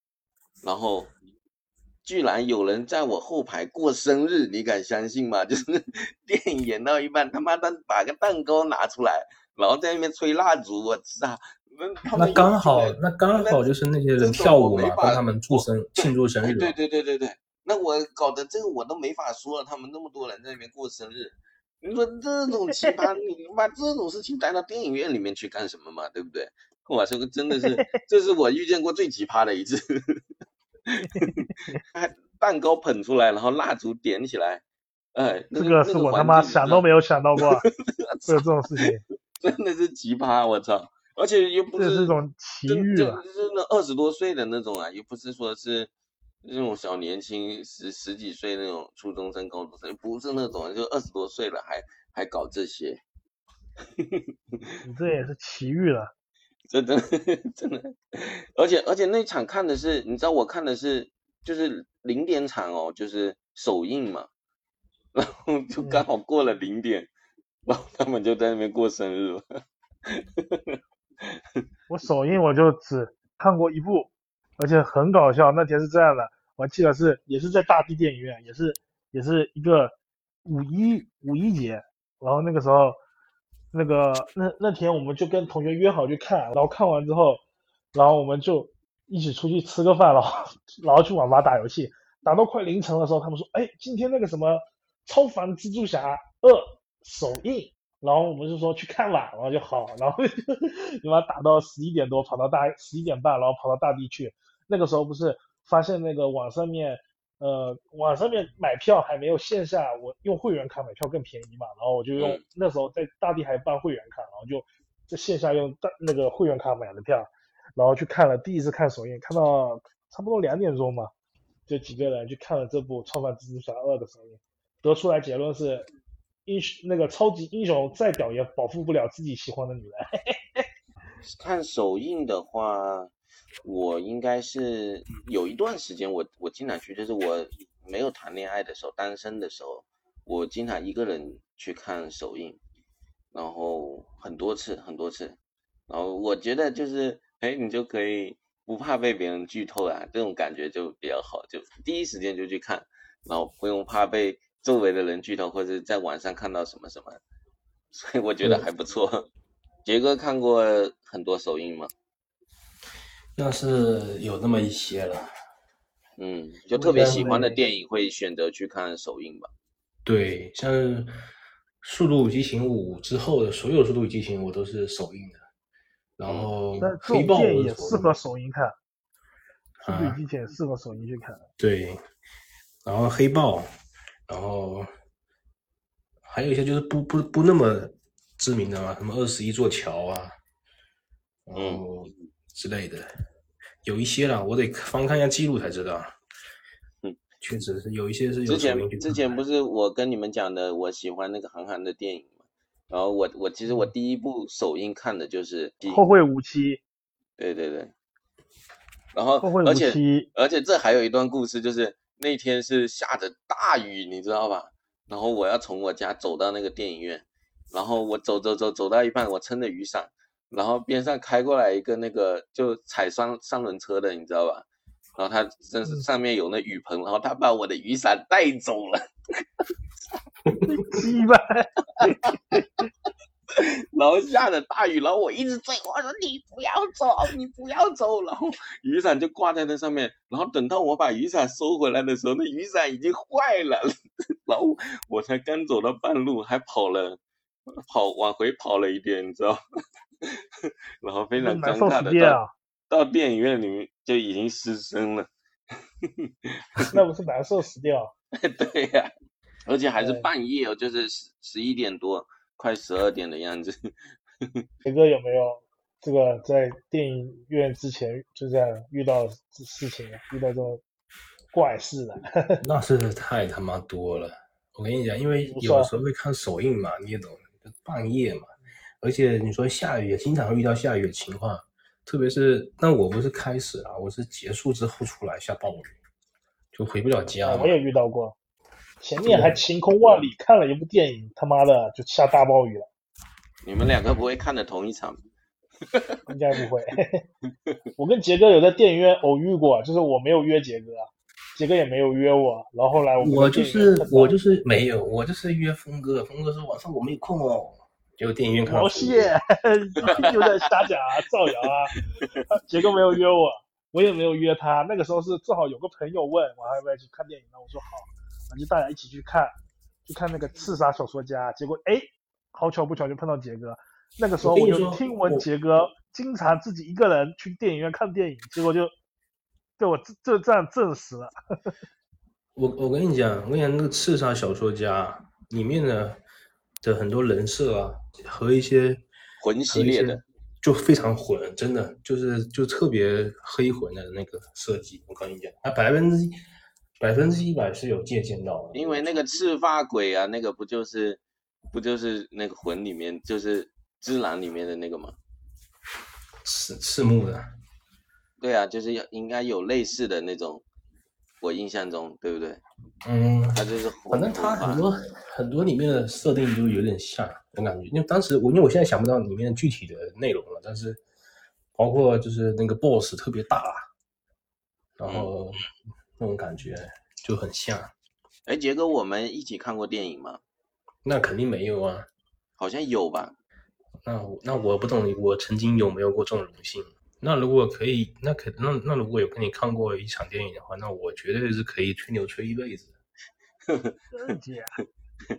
然后居然有人在我后排过生日，你敢相信吗？就是电影演到一半，他妈的把个蛋糕拿出来，然后在那边吹蜡烛，我操！那刚好那刚好就是那些人跳舞嘛，帮他们祝生庆祝生日。对对对对对，那我搞得这个我都没法说了，他们那么多人在那边过生日，你说这种奇葩，你把这种事情带到电影院里面去干什么嘛？对不对？我这个真的是，这是我遇见过最奇葩的一次，还 蛋糕捧出来，然后蜡烛点起来，哎，那这个是我他妈想都没有，想到过 会有这种事情，真的是奇葩，我操！而且又不是这是种奇遇了。真的二十多岁的那种啊，又不是说是那种小年轻十十几岁那种初中生、高中生，不是那种就二十多岁了还还搞这些，你这也是奇遇了。真的 真的，而且而且那场看的是，你知道我看的是就是零点场哦，就是首映嘛，然后就刚好过了零点，然后他们就在那边过生日了。我 首映我就只看过一部，而且很搞笑。那天是这样的，我记得是也是在大地电影院，也是也是一个五一五一节，然后那个时候那个那那天我们就跟同学约好去看，然后看完之后，然后我们就一起出去吃个饭，然后然后去网吧打游戏，打到快凌晨的时候，他们说，哎，今天那个什么超凡蜘蛛侠二首映。然后我们就说去看吧，然后就好，然后 你妈打到十一点多，跑到大十一点半，然后跑到大地去。那个时候不是发现那个网上面，呃，网上面买票还没有线下，我用会员卡买票更便宜嘛，然后我就用、嗯那时候在大地还办会员卡，然后就在线下用大那个会员卡买的票，然后去看了第一次看首映，看到差不多两点钟嘛，就几个人去看了这部《超凡蜘蛛侠二》的首映，得出来结论是。英雄那个超级英雄再屌也保护不了自己喜欢的女人。看首映的话，我应该是有一段时间我，我经常去，就是我没有谈恋爱的时候，单身的时候，我经常一个人去看首映，然后很多次很多次，然后我觉得就是，哎，你就可以不怕被别人剧透啊，这种感觉就比较好，就第一时间就去看，然后不用怕被周围的人剧透，或者在网上看到什么什么，所以我觉得还不错。杰哥看过很多首映吗？那是有那么一些了。嗯，就特别喜欢的电影会选择去看首映吧。对，像《速度与激情五》之后的所有《速度与激情》，我都是首映的。然后但这黑豹也适合首映看，速度啊与激情也适合首映去看。对，然后黑豹，然后还有一些就是不不不那么知名的嘛，什么二十一座桥啊，然后之类的，有一些啦，我得翻看一下记录才知道。嗯，确实是有一些是有之前之前不是我跟你们讲的，我喜欢那个韩寒的电影嘛，然后我我其实我第一部首映看的就是《后会无期，对对对，然后后会无而且，而且这还有一段故事，就是那天是下着大雨，你知道吧？然后我要从我家走到那个电影院，然后我走走走走到一半，我撑着雨伞，然后边上开过来一个那个就踩双三轮车的，你知道吧？然后他真是上面有那雨棚，然后他把我的雨伞带走了，鸡巴，然后下着大雨，然后我一直追，我说你不要走，你不要走，然后雨伞就挂在那上面，然后等到我把雨伞收回来的时候，那雨伞已经坏了，然后我才刚走到半路，还跑了跑往回跑了一点，你知道吗？然后非常尴尬的到！到电影院里面就已经失声了，那不是难受死掉？对呀、而且还是半夜哦，就是十十一点多，快十二点的样子。杰哥有没有这个在电影院之前就这样遇到事情啊？遇到这种怪事啊？那是太他妈多了。我跟你讲，因为有时候会看首映嘛，你也懂，就半夜嘛，而且你说下雨也经常会遇到下雨的情况，特别是那我不是开始啊，我是结束之后出来下暴雨，就回不了家嘛我。也遇到过，前面还晴空万里，看了一部电影，他妈的就下大暴雨了，你们两个不会看的同一场？应该不会。我跟杰哥有在电影院偶遇过，就是我没有约杰哥，杰哥也没有约我，然后后来我我就是我就是没有，我就是约峰哥，峰哥说晚上我没有空哦，结果电影院看到毛峰哥蟹，又在瞎讲啊，造谣啊。杰哥没有约我，我也没有约他。那个时候是正好有个朋友问我还要不要去看电影，那我说好，那就大家一起去看，去看那个《刺杀小说家》。结果哎，好巧不巧就碰到杰哥。那个时候我就听闻杰哥经常自己一个人去电影院看电影，结果就被我这这这样证实了。我我跟你讲，我跟你讲，那个刺杀小说家里面的的很多人设啊，和一些魂系列的，就非常混，真的就是就特别黑魂的那个设计。我跟你讲，他百分之一百分之一百是有借鉴到的，因为那个赤发鬼啊，那个不就是不就是那个魂里面就是之狼里面的那个吗？赤赤木的，对啊，就是要应该有类似的那种，我印象中对不对？嗯，他就是反正他很多很多里面的设定就有点像，我感觉，因为当时我因为我现在想不到里面具体的内容了，但是包括就是那个 BOSS 特别大，然后那种感觉就很像。哎，杰哥，我们一起看过电影吗？那肯定没有啊，好像有吧？那我那我不懂我曾经有没有过这种荣幸。那如果可以，那可那那如果有跟你看过一场电影的话，那我绝对是可以吹牛吹一辈子的。真的假？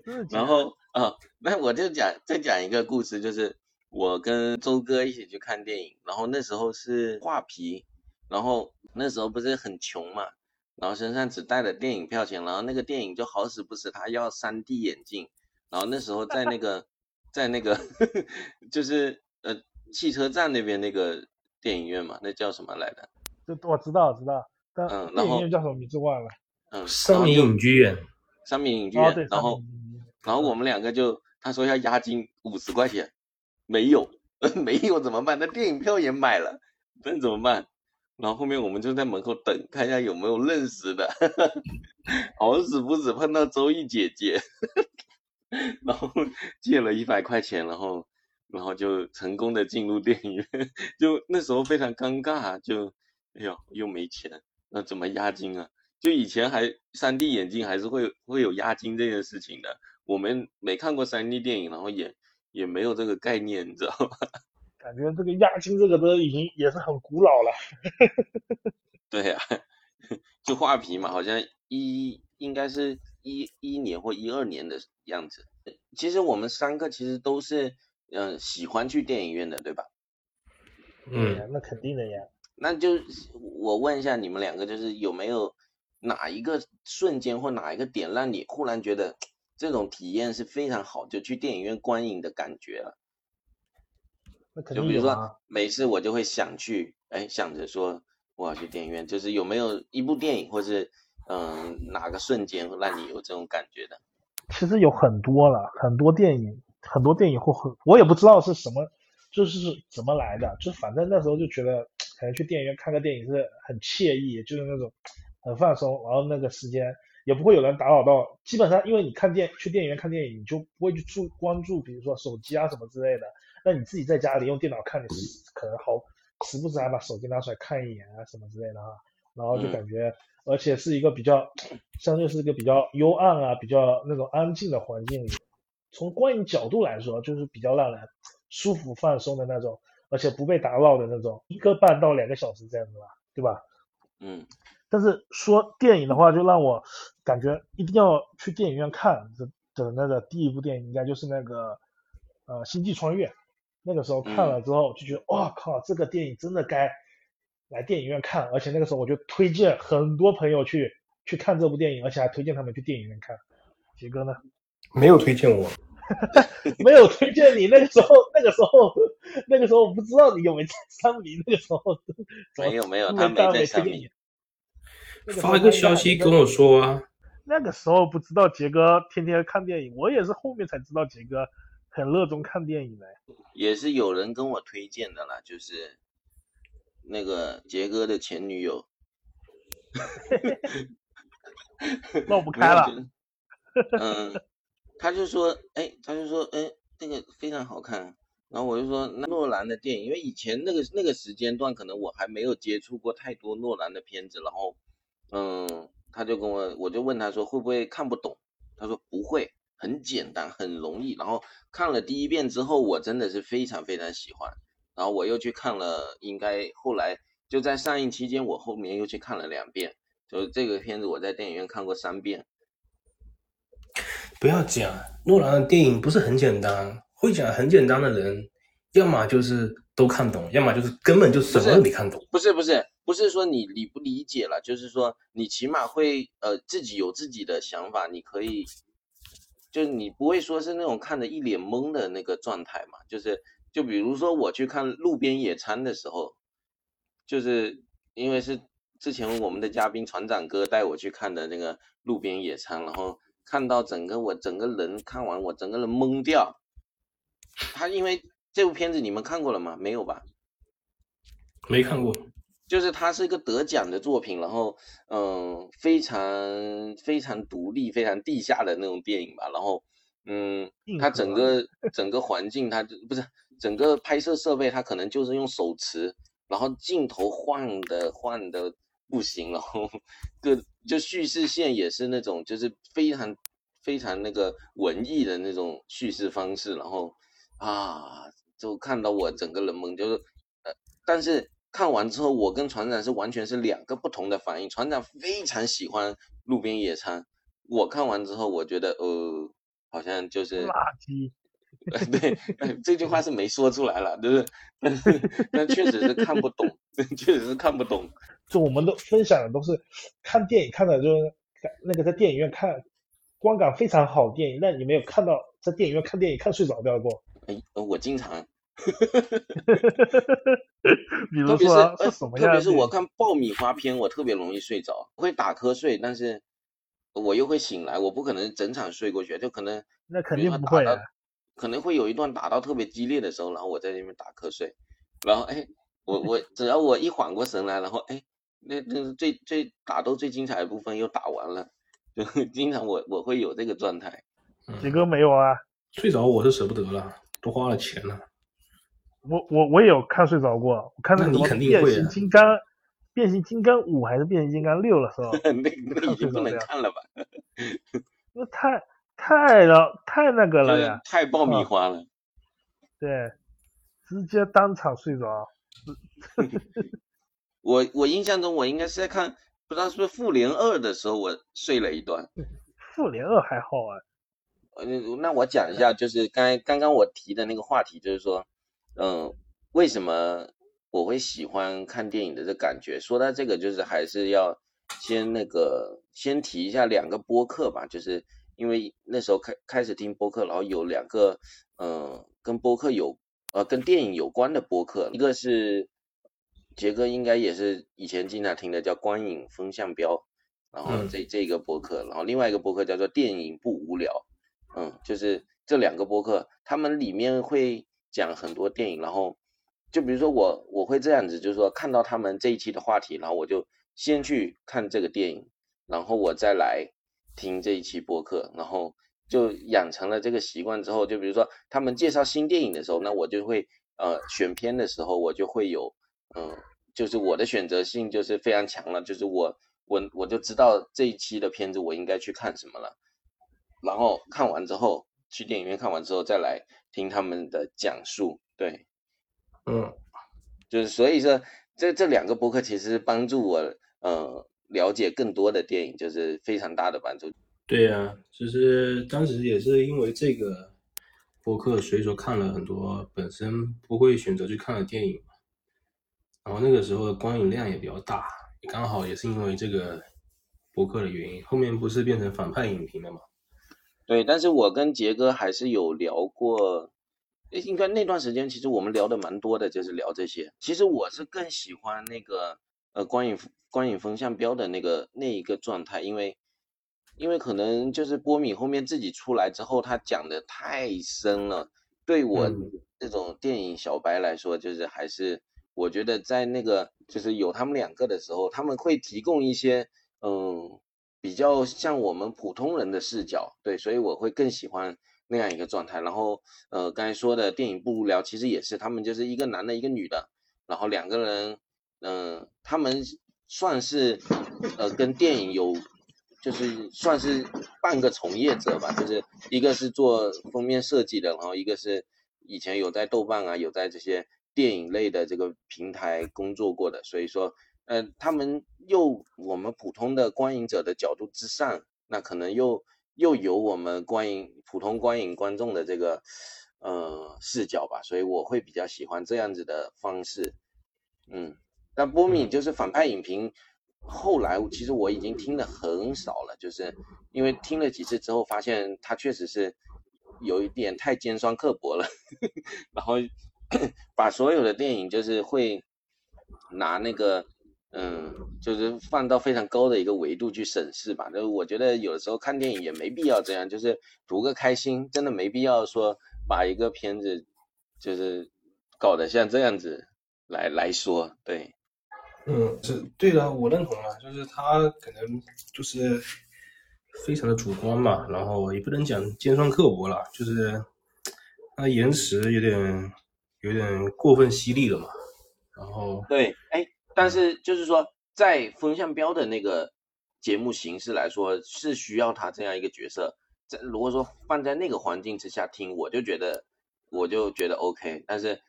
真的假？然后啊，那我就讲再讲一个故事，就是我跟周哥一起去看电影，然后那时候是画皮，然后那时候不是很穷嘛，然后身上只带了电影票钱，然后那个电影就好死不死他要 3D 眼镜，然后那时候在那个在那个 就是呃汽车站那边那个电影院嘛，那叫什么来着？就我知道知道，但嗯然后电影院叫什么名字忘了。嗯，然三民后就影剧院，三民影剧哦，院，对，然后然后我们两个就他说要押金五十块钱，没有，没有怎么办？那电影票也买了，那怎么办？然后后面我们就在门口等，看一下有没有认识的，好死不死碰到周易姐姐，然后借了一百块钱，然后然后就成功的进入电影院，就那时候非常尴尬，就哎呦又没钱，那怎么押金啊？就以前还三 D 眼镜还是会会有押金这件事情的，我们没看过三 D 电影，然后也也没有这个概念，你知道吧？感觉这个押金这个都已经也是很古老了。对呀、就画皮嘛，好像一应该是一一年或一二年的样子。其实我们三个其实都是嗯、呃喜欢去电影院的，对吧？嗯，对呀，那肯定的呀。那就我问一下你们两个，就是有没有哪一个瞬间或哪一个点让你忽然觉得这种体验是非常好，就去电影院观影的感觉了？那肯就比如说。每次我就会想去，哎，想着说我要去电影院，就是有没有一部电影或是嗯哪个瞬间会让你有这种感觉的？其实有很多了，很多电影很多电影或很，我也不知道是什么，就是怎么来的，就反正那时候就觉得可能去电影院看个电影是很惬意，就是那种很放松，然后那个时间也不会有人打扰到，基本上因为你看电去电影院看电影，你就不会去注关注，比如说手机啊什么之类的，那你自己在家里用电脑看，你可能好时不时还把手机拿出来看一眼啊什么之类的啊，然后就感觉。而且是一个比较，相对是一个比较幽暗啊，比较那种安静的环境里，从观影角度来说，就是比较让人舒服放松的那种，而且不被打扰的那种，一个半到两个小时这样子吧，对吧？嗯。但是说电影的话，就让我感觉一定要去电影院看的的那个第一部电影，应该就是那个呃《星际穿越》。那个时候看了之后就觉得，哇靠，这个电影真的该。来电影院看，而且那个时候我就推荐很多朋友去去看这部电影，而且还推荐他们去电影院看。杰哥呢？没有推荐我，没有推荐你。那个时候，那个时候，那个时候我不知道你有没有在三米。那个时候没有没有，他没在三米。发一个消息跟我说啊。那个时候不知道杰哥天天看电影，我也是后面才知道杰哥很热衷看电影的。也是有人跟我推荐的啦，就是。那个杰哥的前女友，闹不开了。嗯，他就说，哎，他就说，哎，这个非常好看。然后我就说，那诺兰的电影，因为以前那个那个时间段，可能我还没有接触过太多诺兰的片子。然后，嗯，他就跟我，我就问他说，会不会看不懂？他说不会，很简单，很容易。然后看了第一遍之后，我真的是非常非常喜欢。然后我又去看了，应该后来就在上映期间，我后面又去看了两遍。就是这个片子，我在电影院看过三遍。不要讲诺兰的电影不是很简单，会讲很简单的人，要么就是都看懂，要么就是根本就什么都没看懂。不是不是不是说你理不理解了，就是说你起码会呃自己有自己的想法，你可以，就是你不会说是那种看的一脸懵的那个状态嘛，就是。就比如说我去看路边野餐的时候，就是因为是之前我们的嘉宾船长哥带我去看的那个路边野餐，然后看到整个我整个人看完我整个人懵掉。他因为这部片子你们看过了吗？没有吧？没看过。就是它是一个得奖的作品，然后嗯，非常非常独立、非常地下的那种电影吧。然后嗯，它整个整个环境它不是。整个拍摄设备，它可能就是用手持，然后镜头晃的晃的不行，然后个就叙事线也是那种就是非常非常那个文艺的那种叙事方式，然后啊，就看到我整个人懵，就是呃，但是看完之后，我跟船长是完全是两个不同的反应。船长非常喜欢路边野餐，我看完之后，我觉得呃，好像就是垃圾。对，这句话是没说出来了，对不对？但是，但确实是看不懂，确实是看不懂。就我们都分享的都是看电影看的，就是那个在电影院看观感非常好电影，那你没有看到在电影院看电影看睡着掉过？哎，我经常。比如说是什么特别是我看爆米花片，我特别容易睡着，会打瞌睡，但是我又会醒来，我不可能整场睡过去，就可能那肯定不会。可能会有一段打到特别激烈的时候，然后我在那边打瞌睡，然后哎，我我只要我一缓过神来，然后哎，那那是最最打斗最精彩的部分又打完了，就 经常我我会有这个状态。杰哥没有啊？睡着我是舍不得了，都花了钱了。我我我也有看睡着过，我看那个什么变形金刚，变形金刚五还是变形金刚六的时候，那那已经不能看了吧？那太。太了，太那个了呀！太爆米花了。对，直接当场睡着。我我印象中，我应该是在看，不知道是不是《复联二》的时候，我睡了一段。复联二还好啊。呃，那我讲一下，就是刚刚刚我提的那个话题，就是说，嗯，为什么我会喜欢看电影的这感觉？说到这个，就是还是要先那个先提一下两个播客吧，就是。因为那时候开开始听播客，然后有两个，嗯，跟播客有，呃，跟电影有关的播客，一个是杰哥应该也是以前经常听的，叫光影风向标，然后这这个播客，然后另外一个播客叫做电影不无聊，嗯，就是这两个播客，他们里面会讲很多电影，然后就比如说我我会这样子，就是说看到他们这一期的话题，然后我就先去看这个电影，然后我再来听这一期播客，然后就养成了这个习惯之后，就比如说他们介绍新电影的时候，那我就会呃选片的时候，我就会有嗯、呃就是我的选择性就是非常强了，就是我我我就知道这一期的片子我应该去看什么了，然后看完之后去电影院看完之后再来听他们的讲述，对，嗯，就是所以说这这两个播客其实帮助我呃了解更多的电影，就是非常大的帮助。对呀、就是当时也是因为这个播客，所以说看了很多本身不会选择去看的电影。然后那个时候的观影量也比较大，刚好也是因为这个播客的原因，后面不是变成反派影评了嘛？对，但是我跟杰哥还是有聊过，诶应该那段时间其实我们聊的蛮多的，就是聊这些。其实我是更喜欢那个呃观影观影风向标的那个那一个状态，因为因为可能就是波米后面自己出来之后，他讲的太深了，对我嗯。这种电影小白来说，就是还是我觉得在那个就是有他们两个的时候，他们会提供一些嗯比较像我们普通人的视角，对，所以我会更喜欢那样一个状态。然后呃刚才说的电影不无聊，其实也是他们就是一个男的，一个女的，然后两个人，嗯、他们算是呃跟电影有。就是算是半个从业者吧，就是一个是做封面设计的，然后一个是以前有在豆瓣啊，有在这些电影类的这个平台工作过的，所以说，呃，他们又我们普通的观影者的角度之上，那可能又又有我们观影普通观影观众的这个呃视角吧，所以我会比较喜欢这样子的方式，嗯，但波米就是反派影评。后来其实我已经听的很少了，就是因为听了几次之后，发现他确实是有一点太尖酸刻薄了，然后把所有的电影就是会拿那个嗯，就是放到非常高的一个维度去审视吧。就是我觉得有的时候看电影也没必要这样，就是图个开心，真的没必要说把一个片子就是搞得像这样子来来说，对。嗯，是对的，我认同啊，就是他可能就是非常的主观嘛，然后也不能讲尖酸刻薄了，就是他言辞有点有点过分犀利了嘛，然后对，哎，但是就是说，在风向标的那个节目形式来说，是需要他这样一个角色。在如果说放在那个环境之下听，我就觉得我就觉得 OK。但是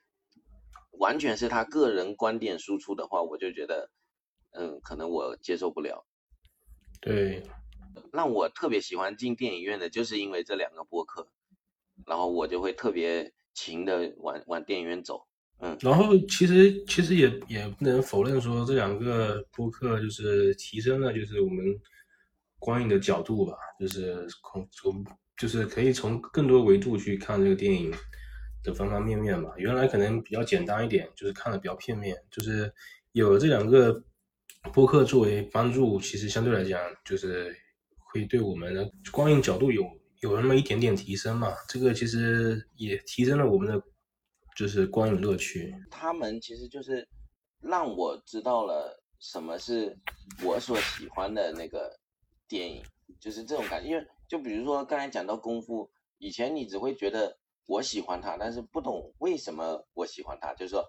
完全是他个人观点输出的话，我就觉得，嗯，可能我接受不了。对，让我特别喜欢进电影院的，就是因为这两个播客，然后我就会特别勤的往往电影院走。嗯然后其实其实也也不能否认说这两个播客就是提升了就是我们观影的角度吧，就是从从就是可以从更多维度去看这个电影的方方面面吧。原来可能比较简单一点，就是看的比较片面，就是有这两个播客作为帮助，其实相对来讲就是会对我们的观影角度有有那么一点点提升嘛。这个其实也提升了我们的就是观影乐趣。他们其实就是让我知道了什么是我所喜欢的那个电影，就是这种感觉。因为就比如说刚才讲到功夫，以前你只会觉得我喜欢他，但是不懂为什么我喜欢他，就是说，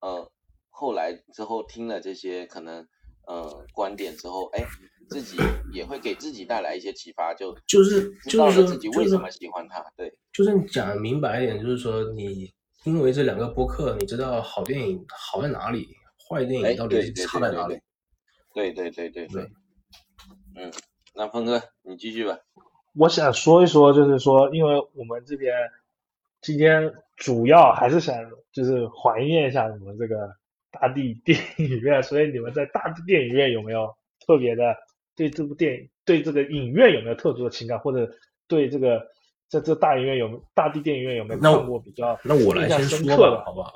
呃，后来之后听了这些可能呃观点之后，哎，自己也会给自己带来一些启发，就就是知道就是自己就是为什么喜欢他，对。就是讲明白一点，就是说你因为这两个播客，你知道好电影好在哪里，坏电哎，影到底是差在哪里？对对对对对对，嗯，那峰哥你继续吧。我想说一说，就是说，因为我们这边今天主要还是想就是怀念一下你们这个大地 电影院，所以你们在大地电影院有没有特别的对这部电影、对这个影院有没有特殊的情感，或者对这个在这大影院有大地电影院有没有看过比较那我来先说吧？好不好？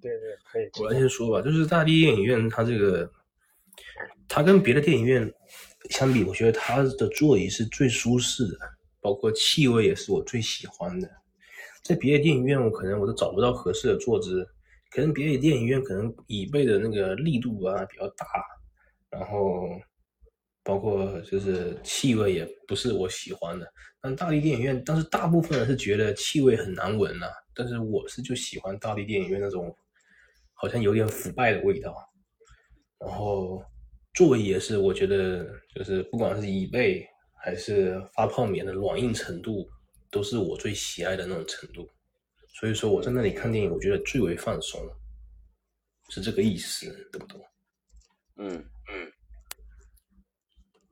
对对，可以。我来先说吧，就是大地电影院，它这个，它跟别的电影院相比，我觉得它的座椅是最舒适的，包括气味也是我最喜欢的。在别的电影院我可能我都找不到合适的坐姿，可能别的电影院可能椅背的那个力度啊比较大，然后包括就是气味也不是我喜欢的。但大力电影院，但是大部分人是觉得气味很难闻呐、但是我是就喜欢大力电影院那种好像有点腐败的味道。然后座椅也是，我觉得就是不管是椅背还是发泡棉的软硬程度，都是我最喜爱的那种程度。所以说我在那里看电影，我觉得最为放松，是这个意思，懂不懂？嗯嗯，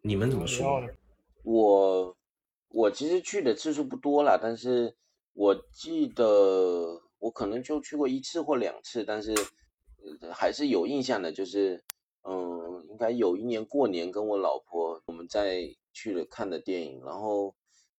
你们怎么说？我我其实去的次数不多啦，但是我记得我可能就去过一次或两次，但是呃还是有印象的，就是嗯，应该有一年过年跟我老婆我们在去了看的电影，然后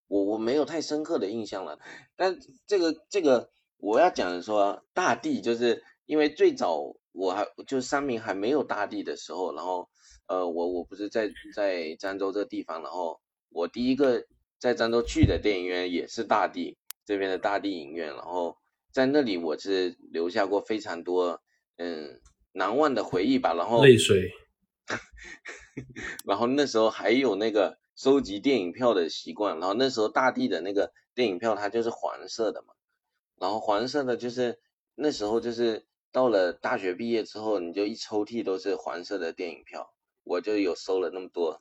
我我没有太深刻的印象了，但这个这个我要讲的说大地，就是因为最早我还就三明还没有大地的时候，然后呃我我不是在在漳州这个地方，然后我第一个在漳州去的电影院也是大地这边的大地影院，然后在那里我是留下过非常多嗯难忘的回忆吧，然后泪水，然后那时候还有那个收集电影票的习惯，然后那时候大地的那个电影票它就是黄色的嘛，然后黄色的就是那时候就是到了大学毕业之后，你就一抽屉都是黄色的电影票，我就有收了那么多。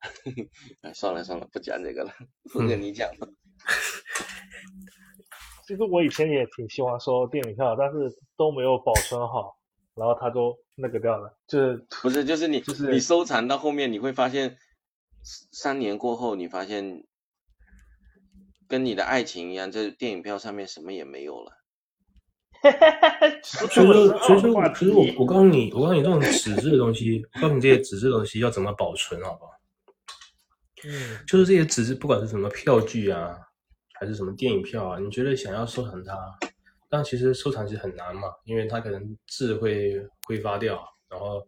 哎，算了算了，不讲这个了，不跟你讲了。其实我以前也挺喜欢收电影票，但是都没有保存好，然后它都那个掉了，就是不是，就是你就是你收藏到后面，你会发现三年过后，你发现跟你的爱情一样，这电影票上面什么也没有了。所以说，所以说话，其实我我告诉你，我告诉你，这种纸质的东西，我告诉你这些纸质的东西要怎么保存，好不好？嗯，就是这些纸质，不管是什么票据啊，还是什么电影票啊，你觉得想要收藏它，但其实收藏其实很难嘛，因为它可能字会挥发掉，然后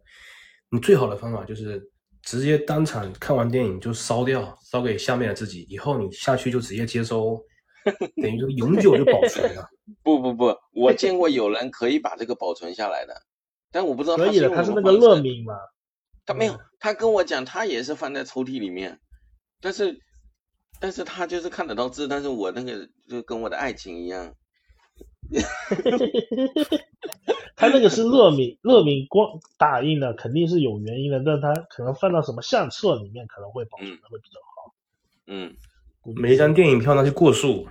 你最好的方法就是直接当场看完电影就烧掉，烧给下面的自己，以后你下去就直接接收，等于说永久就保存了。不不不，我见过有人可以把这个保存下来的，但我不知道可以的，用它是那个乐名吗，他没有，他跟我讲，他也是放在抽屉里面，但是，但是他就是看得到字，但是我那个就跟我的爱情一样，它那个是乐敏，乐敏光打印的肯定是有原因的，但他可能放到什么相册里面可能会保存的会比较好。嗯，每一张电影票那就过数，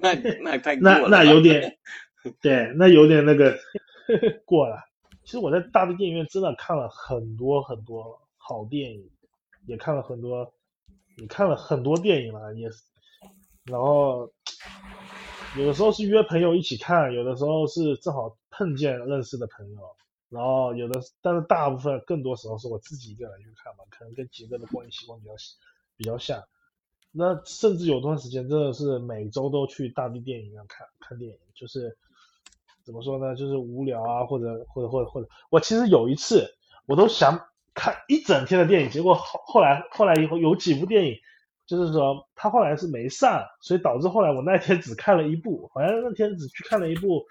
那那太过那那有点，对，那有点那个 过了。其实我在大的电影院真的看了很多很多好电影，也看了很多，也看了很多电影了，也是。然后有的时候是约朋友一起看，有的时候是正好碰见认识的朋友，然后有的，但是大部分更多时候是我自己一个人去看嘛，可能跟杰哥的观影习惯比较比较像。那甚至有段时间真的是每周都去大地电影院看看电影，就是怎么说呢，就是无聊啊，或者或者或者或者，我其实有一次我都想看一整天的电影，结果后后来后来以后有几部电影，就是说他后来是没上，所以导致后来我那天只看了一部，好像那天只去看了一部，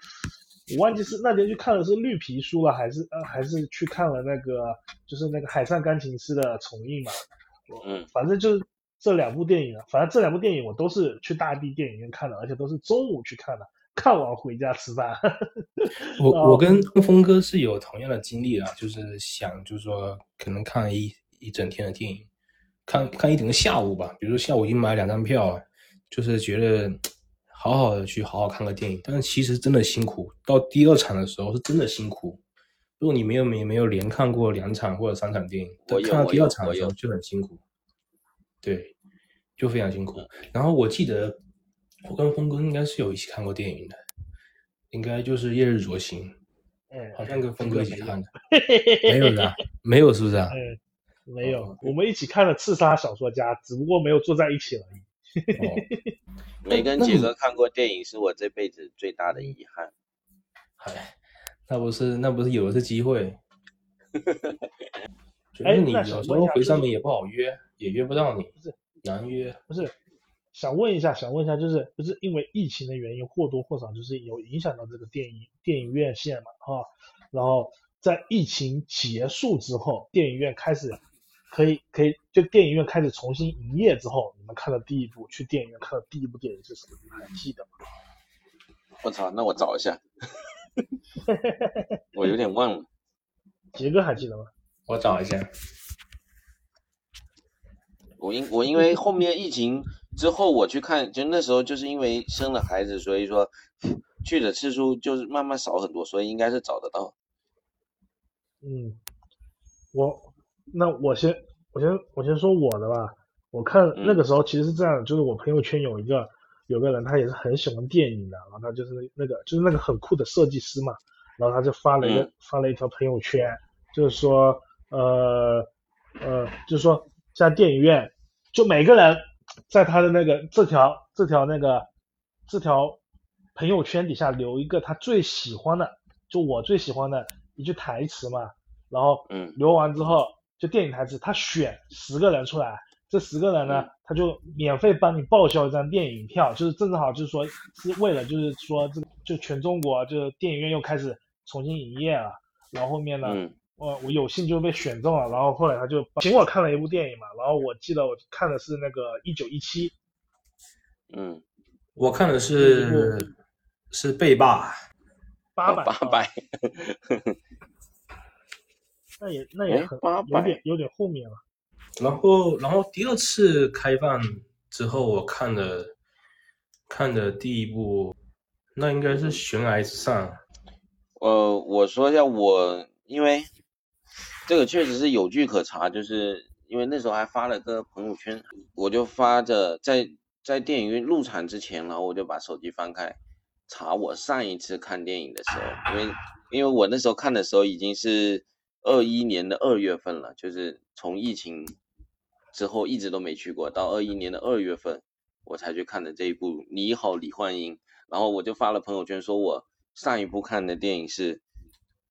我忘记是那天去看的是绿皮书了，还是呃还是去看了那个就是那个海上钢琴师的重映嘛，嗯，反正就是这两部电影啊，反正这两部电影我都是去大地电影院看的，而且都是中午去看的，看完回家吃饭。我哦我跟峰哥是有同样的经历啊，就是想就是说可能看一一整天的电影，看看一整个下午吧，比如说下午已经买两张票，就是觉得好好的去好好看个电影，但是其实真的辛苦，到第二场的时候是真的辛苦。如果你没有没没有连看过两场或者三场电影，我看到第二场的时候就很辛苦，对，就非常辛苦。然后我记得我跟峰哥应该是有一起看过电影的，应该就是《夜日灼心》，嗯，好像跟峰哥一起看的，没没有的啊，没有是不是啊？嗯，没有，我们一起看了《刺杀小说家》，只不过没有坐在一起而已。哦，没跟杰哥看过电影是我这辈子最大的遗憾。嗨，那不是那不是有的是机会。主哎要是你那有时候回上面也不好约，也约不到你不是，难约。不是，想问一下，想问一下，就是不是因为疫情的原因，或多或少就是有影响到这个电影电影院线嘛，哈，然后在疫情结束之后，电影院开始可以可以就电影院开始重新营业之后，你们看的第一部去电影院看的第一部电影是什么？你们还记得吗？我操，那我找一下，我有点忘了。杰哥还记得吗？我找一下。我因我因为后面疫情之后我去看，就那时候就是因为生了孩子，所以说去的次数就是慢慢少很多，所以应该是找得到。嗯，我那我先我先我先说我的吧。我看那个时候其实是这样，就是我朋友圈有一个有个人，他也是很喜欢电影的，然后他就是那个就是那个很酷的设计师嘛，然后他就发了一个、发了一条朋友圈，就是说呃呃就是说在电影院就每个人在他的那个这条这条那个这条朋友圈底下留一个他最喜欢的，就我最喜欢的一句台词嘛，然后嗯留完之后就电影台词，他选十个人出来，这十个人呢，他就免费帮你报销一张电影票，就是正好就是说是为了就是说这个就全中国就是电影院又开始重新营业了，然后后面呢，嗯。我我有幸就被选中了，然后后来他就请我看了一部电影嘛，然后我记得我看的是那个一九一七，嗯，我看的是是被霸，八百八百，那也那也哎很800有点有点后面了，然后然后第二次开放之后，我看的看的第一部，那应该是《悬崖之上》。呃，我说一下我，因为这个确实是有据可查，就是因为那时候还发了个朋友圈，我就发着在在电影院入场之前，然后我就把手机翻开查我上一次看电影的时候，因为因为我那时候看的时候已经是二一年的二月份了，就是从疫情之后一直都没去过，到二一年的二月份我才去看的这一部《你好，李焕英》，然后我就发了朋友圈说我上一部看的电影是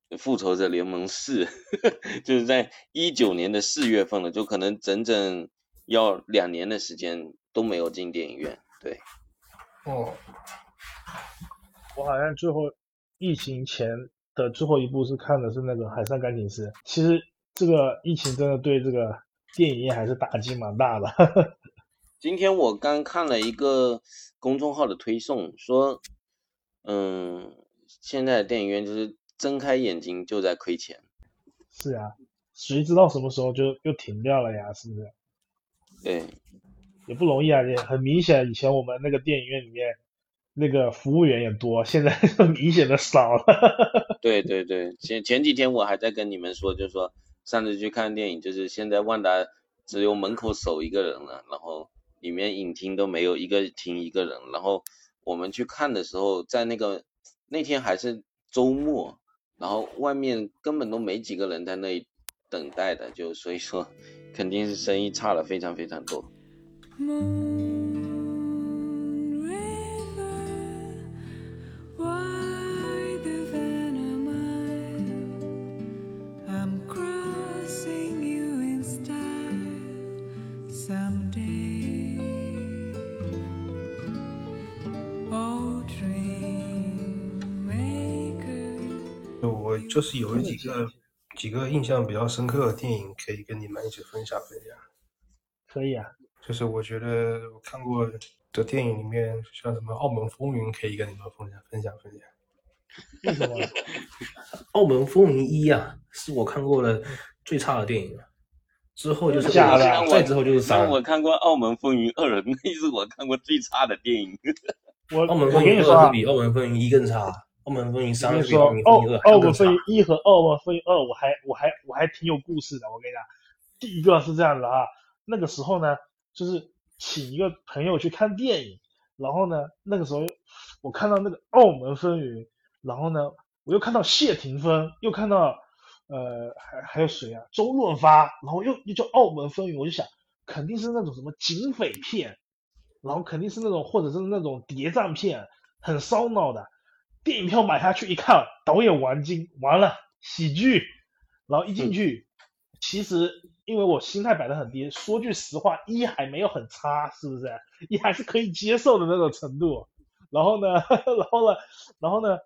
《复仇者联盟四》，就是在一九年的四月份了，就可能整整要两年的时间都没有进电影院。对，哦，我好像最后疫情前的最后一部是看的是那个《海上钢琴师》。其实这个疫情真的对这个电影业还是打击蛮大的。今天我刚看了一个公众号的推送，说，嗯，现在的电影院就是睁开眼睛就在亏钱。是啊，谁知道什么时候就又停掉了呀？是不是？对，也不容易啊，也很明显，以前我们那个电影院里面那个服务员也多，现在 明显的少了。对对对，前前几天我还在跟你们说，就是说上次去看电影，就是现在万达只有门口守一个人了，然后里面影厅都没有一个厅一个人，然后我们去看的时候，在那个那天还是周末，然后外面根本都没几个人在那里等待的，就所以说 肯定是生意差了非常非常多。Moon 就是有几个几个印象比较深刻的电影，可以跟你们一起分享分享。可以啊，就是我觉得我看过的电影里面，像什么《澳门风云》，可以跟你们分享分享分享。为什么？《澳门风云一》啊，是我看过的最差的电影了。之后就是假的二再之后就是三。虽然我看过《澳门风云二》，那是我看过最差的电影。我澳门风云二比澳门风云一更差，澳门风云我三跟你说澳澳门风。云一和澳门风云二，我还我还我还挺有故事的。我跟你讲，第一个是这样的啊，那个时候呢，就是请一个朋友去看电影，然后呢，那个时候我看到那个澳门风云，然后呢，我又看到谢霆锋，又看到呃还还有谁啊，周润发，然后又又叫澳门风云，我就想肯定是那种什么警匪片，然后肯定是那种或者是那种谍战片，很烧脑的。电影票买下去一看，导演王晶，完了喜剧，然后一进去，其实因为我心态摆的很低，说句实话，一还没有很差，是不是？一还是可以接受的那种程度。然后呢，然后呢，然后呢，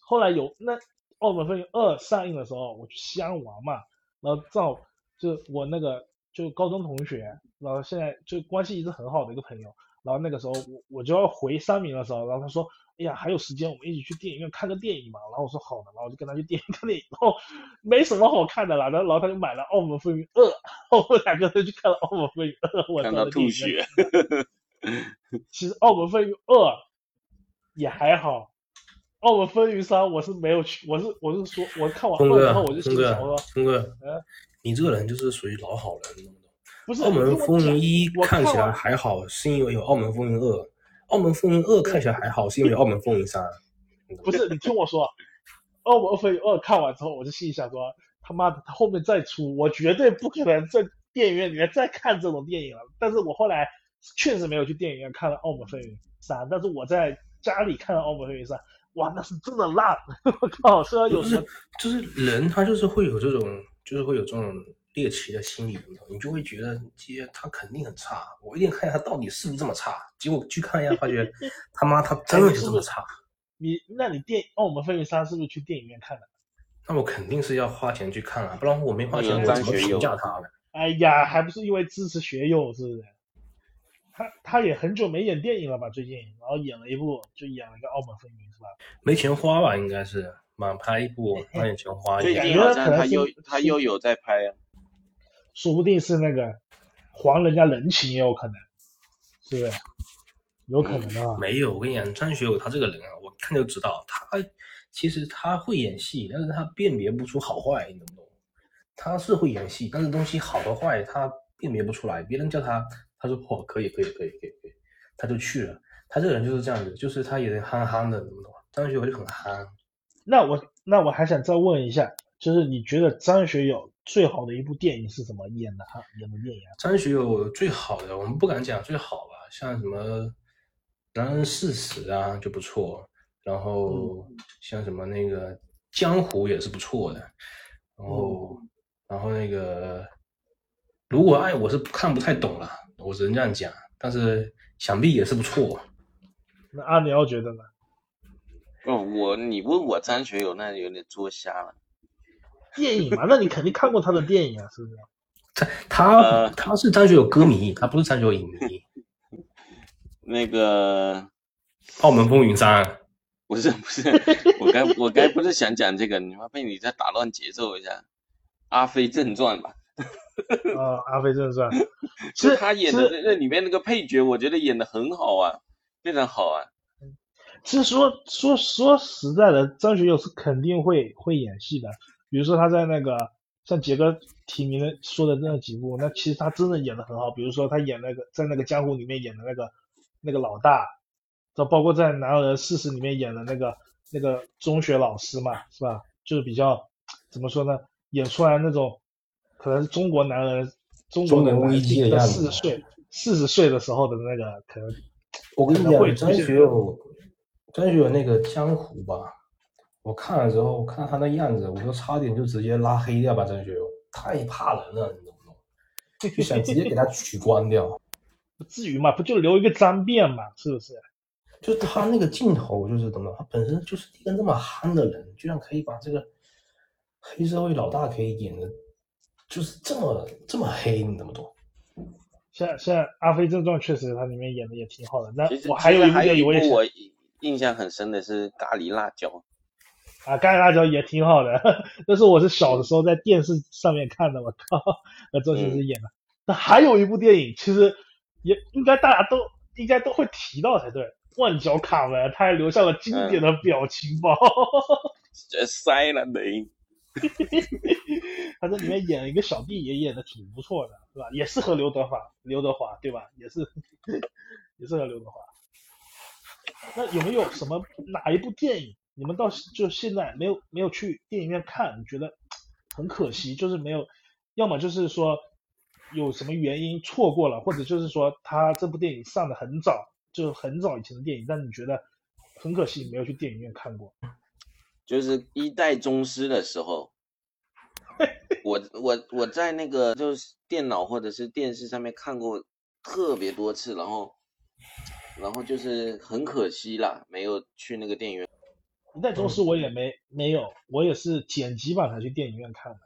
后来有那《澳门风云二》上映的时候，我去西安玩嘛，然后正好就我那个就高中同学，然后现在就关系一直很好的一个朋友，然后那个时候我我就要回三明的时候，然后他说，哎呀，还有时间，我们一起去电影院看个电影嘛。然后我说好的，然后我就跟他去电影院看电影，然后没什么好看的了，然后然后他就买了《澳门风云二》，然后我们两个人去看了《澳门风云二》，我看到吐血院。其实《澳门风云二》也还好，《澳门风云三》我是没有去，我是我是说，我看完峰哥二之后我就，心想说，，峰哥嗯，你这个人就是属于老好人，不是澳门风云一看起来还好，是因为有澳门风云二；澳门风云二看起来还好，是因为有澳门风云三。不是，你听我说，《澳门风云二》看完之后，我就心里想说，他妈的，他后面再出，我绝对不可能在电影院里面再看这种电影了。但是我后来确实没有去电影院看了《澳门风云三》，但是我在家里看了《澳门风云三》，哇，那是真的烂！我靠，虽然有就是什么就是人他就是会有这种，就是会有这种猎奇的心理，你就会觉得这些他肯定很差，我一定看一下他到底是不是这么差。结果去看一下，发觉 他妈他真的就这么差，你，那你电《澳门风云三》是不是去电影院看的？那我肯定是要花钱去看啊，不然我没花钱，我怎么评价他呢？哎呀，还不是因为支持学友，是不是？他他也很久没演电影了吧？最近，然后演了一部，就演了一个《澳门风云》，是吧？没钱花吧，应该是满拍一部，花点钱花一最下。近好像他又他又有在拍啊，说不定是那个还人家人情也有可能，是不是？有可能啊。没有，我跟你讲，张学友他这个人啊，我看就知道，他其实他会演戏，但是他辨别不出好坏，你懂不懂？他是会演戏，但是东西好和坏他辨别不出来。别人叫他，他说哦可以可以可以可以可以，他就去了。他这个人就是这样子，就是他有点憨憨的，懂不懂？张学友就很憨。那我那我还想再问一下，就是你觉得张学友最好的一部电影是什么演的哈演的电影啊？张学友最好的，我们不敢讲最好吧，像什么《男人四十》啊就不错，然后像什么那个《江湖》也是不错的，然后、然后那个《如果爱我》是看不太懂了，我只能这样讲，但是想必也是不错。那阿辽觉得呢？哦，我你问我张学友那有点捉瞎了。电影嘛，那你肯定看过他的电影啊，是不是？他他、呃他是张学友歌迷，他不是张学友影迷。那个澳门风云三，不是不是，我该 我该不是想讲这个，你妈被你再打乱节奏一下，《阿飞正传》吧。啊，《阿飞正传》其是实他演的那那里面那个配角，我觉得演的很好啊，非常好啊。其实说说说实在的，张学友是肯定会会演戏的。比如说他在那个像杰哥提名的说的那几部，那其实他真的演的很好。比如说他演那个在那个江湖里面演的那个那个老大，这包括在《男儿四十》里面演的那个那个中学老师嘛，是吧？就是比较怎么说呢，演出来那种可能是中国男人中国的中年危机的四十岁四十岁的时候的那个可能我跟你讲，张学友，张学友那个江湖吧，我看了之后，看他那样子，我就差点就直接拉黑掉吧。张学友太怕人了，你懂不懂？就想直接给他取关掉。不至于嘛，不就留一个脏辫嘛，是不是？就是他那个镜头，就是怎么，他本身就是一个那么憨的人，居然可以把这个黑社会老大可以演的，就是这么这么黑，你懂不懂？像像《阿飞正传》确实他里面演的也挺好的。那我还有一部还有一电影我也想部我印象很深的是《咖喱辣椒》，啊，《干辣椒》也挺好的，但是我是小的时候在电视上面看的，我靠，那周星驰演的。那还有一部电影，其实也应该大家都应该都会提到才对，《万角卡门》，他还留下了经典的表情包，这塞了雷。他在里面演了一个小弟，也演的挺不错的，是吧？也适合刘德华，刘德华对吧？也是 也适合刘德华。那有没有什么哪一部电影，你们到就现在没有没有去电影院看，你觉得很可惜，就是没有，要么就是说有什么原因错过了，或者就是说他这部电影上的很早，就是很早以前的电影，但你觉得很可惜你没有去电影院看过。就是一代宗师的时候，我我我在那个就是电脑或者是电视上面看过特别多次，然后然后就是很可惜啦，没有去那个电影院。一代宗师我也没没有，我也是剪辑版才去电影院看的。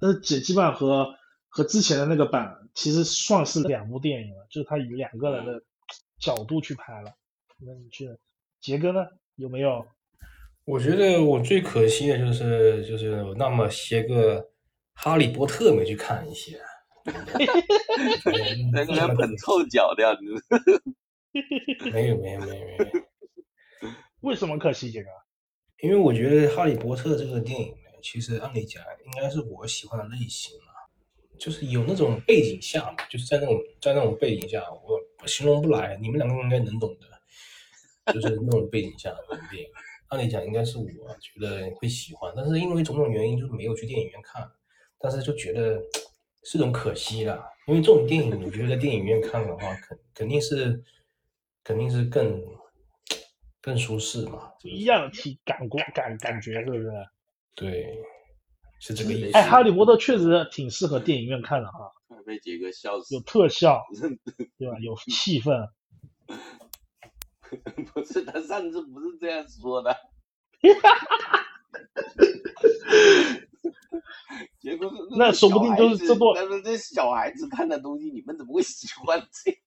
但是剪辑版和和之前的那个版其实算是两部电影了，就是他以两个人的角度去拍了。那你去杰哥呢？有没有？我觉得我最可惜的就是就是有那么些个哈利波特没去看一些，在那边捧臭脚的样子。没有没有没有没有，为什么可惜杰哥？因为我觉得《哈利波特》这个电影，其实按理讲应该是我喜欢的类型嘛，就是有那种背景下嘛，就是在那种在那种背景下，我我形容不来，你们两个应该能懂的，就是那种背景下的电影，按理讲应该是我觉得会喜欢，但是因为种种原因就是没有去电影院看，但是就觉得是种可惜啦，因为这种电影我觉得在电影院看的话，肯肯定是肯定是更更舒适嘛，不一样的体感官感感觉，是不是？对，是这个意思。哎，哈利波特确实挺适合电影院看的哈，被杰哥笑死有。特效，对吧？有气氛。不是他上次不是这样说的。结果是那说不定就是这部但是这小孩子看的东西，你们怎么会喜欢这个？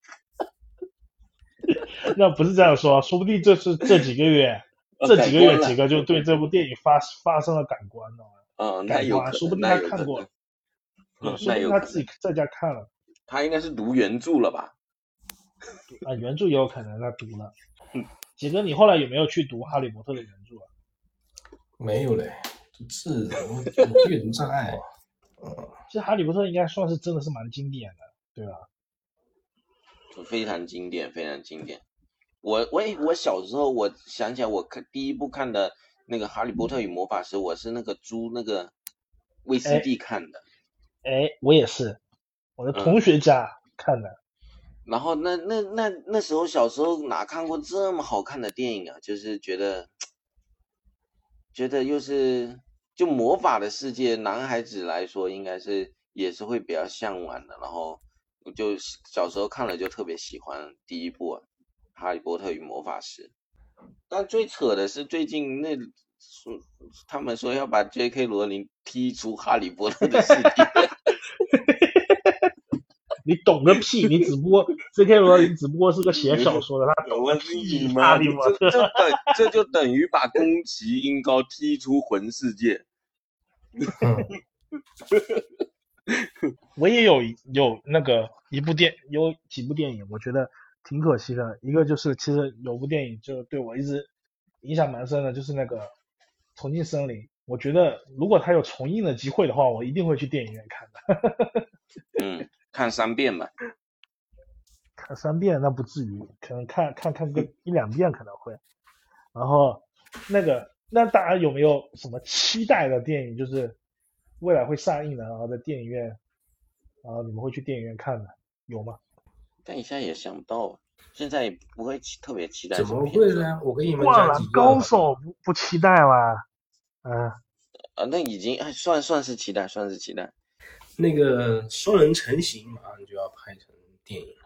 那不是这样说，说不定这是这几个月，呃这几个月改观了几个就对这部电影发发生了感官呢。嗯，那改有可能，观 说不定他看过说不定他自。己在家看了他应该是读原著了吧？啊，原著也有可能他读了嗯。杰哥，你后来有没有去读《哈利波特》的原著啊？没有嘞，这字我我阅读障碍。其实《哈利波特》应该算是真的是蛮经典的，对吧？非常经典，非常经典。我我也我小时候，我想起来，我看第一部看的那个《哈利波特与魔法石》，我是那个租那个 VCD 看的。哎，我也是，我的嗯同学家看的。然后那那那那时候小时候哪看过这么好看的电影啊？就是觉得觉得又是就魔法的世界，男孩子来说应该是也是会比较向往的。然后我就小时候看了就特别喜欢第一部啊《哈利波特与魔法师》。但最扯的是最近那说他们说要把 J.K. 罗琳踢出《哈利波特》的世界。你懂个屁！你只不过 J.K. 罗琳只不过是个写小说的，他懂个屁！哈利波特，这这等这就等于把宫崎英高踢出魂世界。我也有有那个一部电有几部电影，我觉得挺可惜的。一个就是其实有部电影就对我一直影响蛮深的，就是那个《重庆森林》。我觉得如果它有重映的机会的话，我一定会去电影院看的。嗯，看三遍吧。看三遍那不至于，可能看看看个一两遍可能会。然后那个，那大家有没有什么期待的电影，就是未来会上映的，然后在电影院，然后你们会去电影院看的，有吗？但一下也想不到，现在也不会期特别期待怎么会呢？我跟你们讲几个高手不不期待吗？嗯、啊，那已经哎算算是期待，算是期待。那个双人成行马上就要拍成电影了，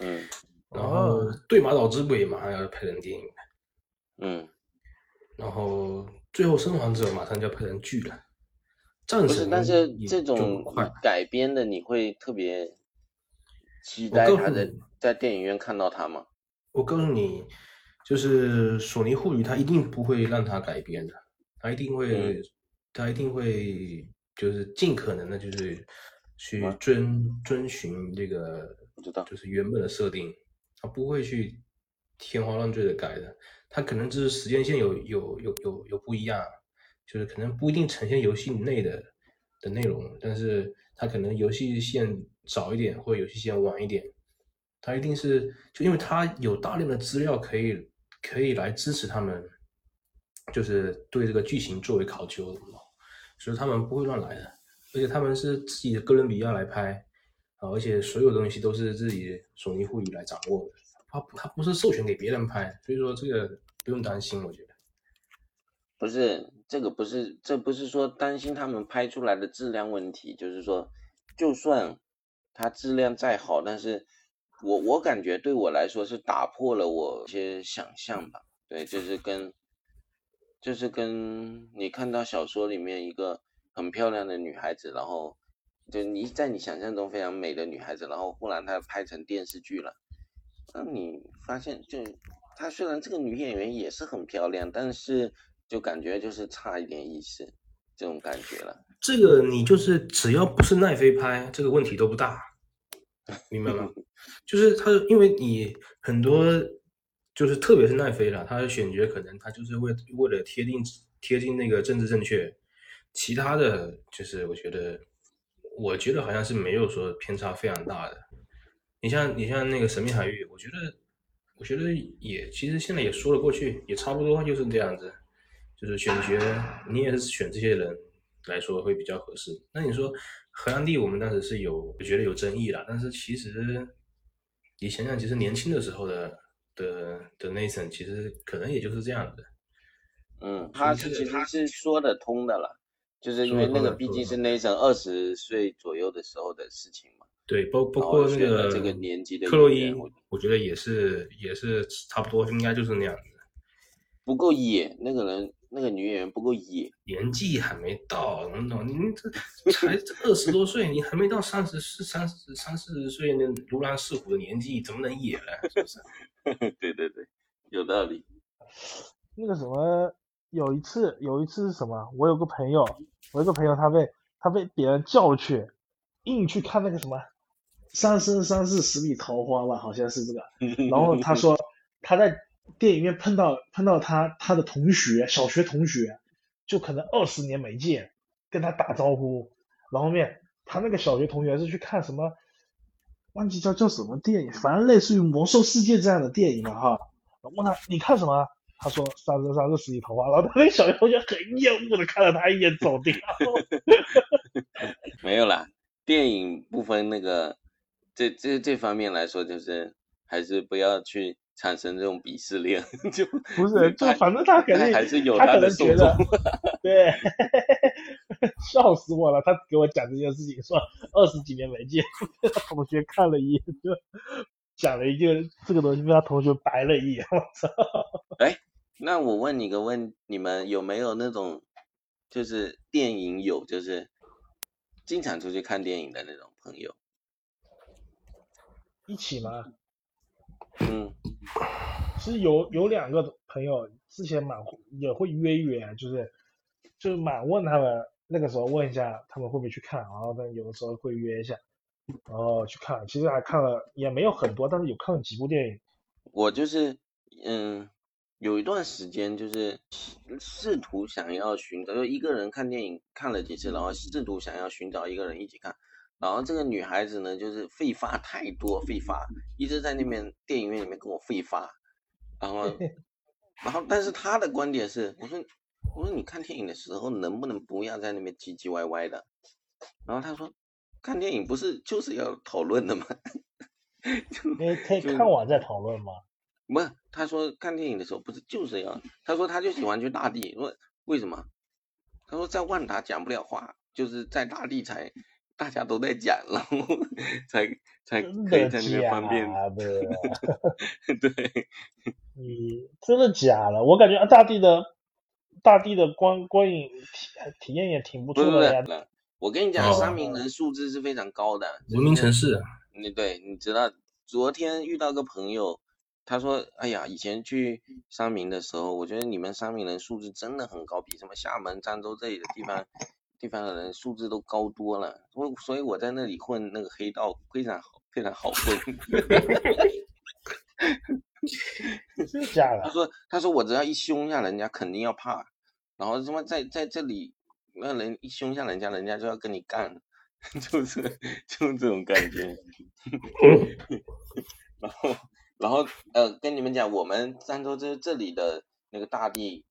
嗯然后对马岛之鬼马上要拍成电影了，嗯，然后最后生还者马上就要拍成剧了。战不是，神但是这种改编的，你会特别期待他的你在电影院看到他吗？我告诉你，就是索尼互娱，他一定不会让他改编的，他一定会，嗯。它一定会就是尽可能的，就是去啊遵遵循这个，不知道。就是原本的设定，他不会去天花乱坠的改的，他可能就是时间线有有有有有不一样，就是可能不一定呈现游戏内的的内容，但是它可能游戏线早一点或者游戏线晚一点，它一定是就因为它有大量的资料可以可以来支持他们，就是对这个剧情作为考究，所以他们不会乱来的，而且他们是自己的哥伦比亚来拍啊，而且所有东西都是自己索尼互娱来掌握的，它不它不是授权给别人拍，所以说这个不用担心，我觉得。不是这个不是这不是说担心他们拍出来的质量问题，就是说，就算它质量再好，但是我我感觉对我来说是打破了我一些想象吧。对，就是跟就是跟你看到小说里面一个很漂亮的女孩子，然后就你在你想象中非常美的女孩子，然后忽然她拍成电视剧了，那你发现就她虽然这个女演员也是很漂亮，但是就感觉就是差一点意思，这种感觉了。这个你就是只要不是奈飞拍，这个问题都不大，明白吗？就是他，因为你很多就是特别是奈飞了，他的选角可能他就是为为了贴近贴近那个政治正确，其他的就是我觉得，我觉得好像是没有说偏差非常大的。你像你像那个《神秘海域》，我觉得我觉得也其实现在也说得过去，也差不多就是这样子，就是选角你也是选这些人来说会比较合适。那你说荷兰弟，我们当时是有我觉得有争议啦，但是其实你想想，其实年轻的时候的的的 Nathan 其实可能也就是这样的。嗯，他是其实是说得通的了，就是因为那个毕竟是 Nathan 二十岁左右的时候的事情嘛。对，包包括那个这个年纪的克洛伊我，我觉得也是也是差不多，应该就是那样子。不够野，那个人那个女演员不够野。年纪还没到，懂不懂？你这才二十多岁，你还没到三十四、三十三四十岁那如狼似虎的年纪，怎么能野呢？是不是？对对对，有道理。那个什么，有一次有一次是什么？我有个朋友，我有个朋友他被他被别人叫去，硬去看那个什么《三生三世十里桃花》吧，好像是这个。然后他说 他在电影院碰到碰到他他的同学，小学同学，就可能二十年没见，跟他打招呼，然后面他那个小学同学是去看什么，忘记叫叫什么电影，反正类似于《魔兽世界》这样的电影了哈。我问他你看什么？他说《三生三世十里桃花》，然后他那小学同学很厌恶的看了他一眼走掉。没有啦，电影部分那个这这这方面来说，就是还是不要去产生这种鄙视链，就不是，就反正他肯定还是有他可的受众。对，笑死我了。他给我讲这件事情，说二十几年没见，被他同学看了一眼，就讲了一句这个东西，被他同学白了一眼。我操！那我问你个问，你们有没有那种就是电影有，就是经常出去看电影的那种朋友？一起吗？嗯，其实有有两个朋友之前蛮也会约约，就是就是蛮问他们那个时候问一下他们会不会去看，然后但有的时候会约一下，然后去看。其实还看了也没有很多，但是有看了几部电影。我就是嗯，有一段时间就是试图想要寻找，就一个人看电影看了几次，然后试图想要寻找一个人一起看。然后这个女孩子呢，就是废话太多，废话一直在那边电影院里面跟我废话，然后，然后但是她的观点是，我说我说你看电影的时候能不能不要在那边唧唧歪歪的？然后她说，看电影不是就是要讨论的吗？就因为可以看完再讨论吗。不是，他说看电影的时候不是就是要，她说她就喜欢去大地，说为什么？她说在万达讲不了话，就是在大地才大家都在讲，然后才才可以在那边方便。假的？对，嗯真的假的？我感觉啊大地的大地的观观影体体验也挺不错的呀。我跟你讲，哦三明人素质是非常高的。文明城市，你对，你知道，昨天遇到个朋友，他说：“哎呀，以前去三明的时候，我觉得你们三明人素质真的很高，比什么厦门、漳州这里的地方地方的人素质都高多了。我所以我在那里混那个黑道非常好，非常好混。真的假的？他说他说我只要一凶下人家，肯定要怕，然后他妈在在这里，那人一凶下人家，人家就要跟你干，就是就是这种感觉。然后然后呃，跟你们讲，我们漳州这这里的那个大地，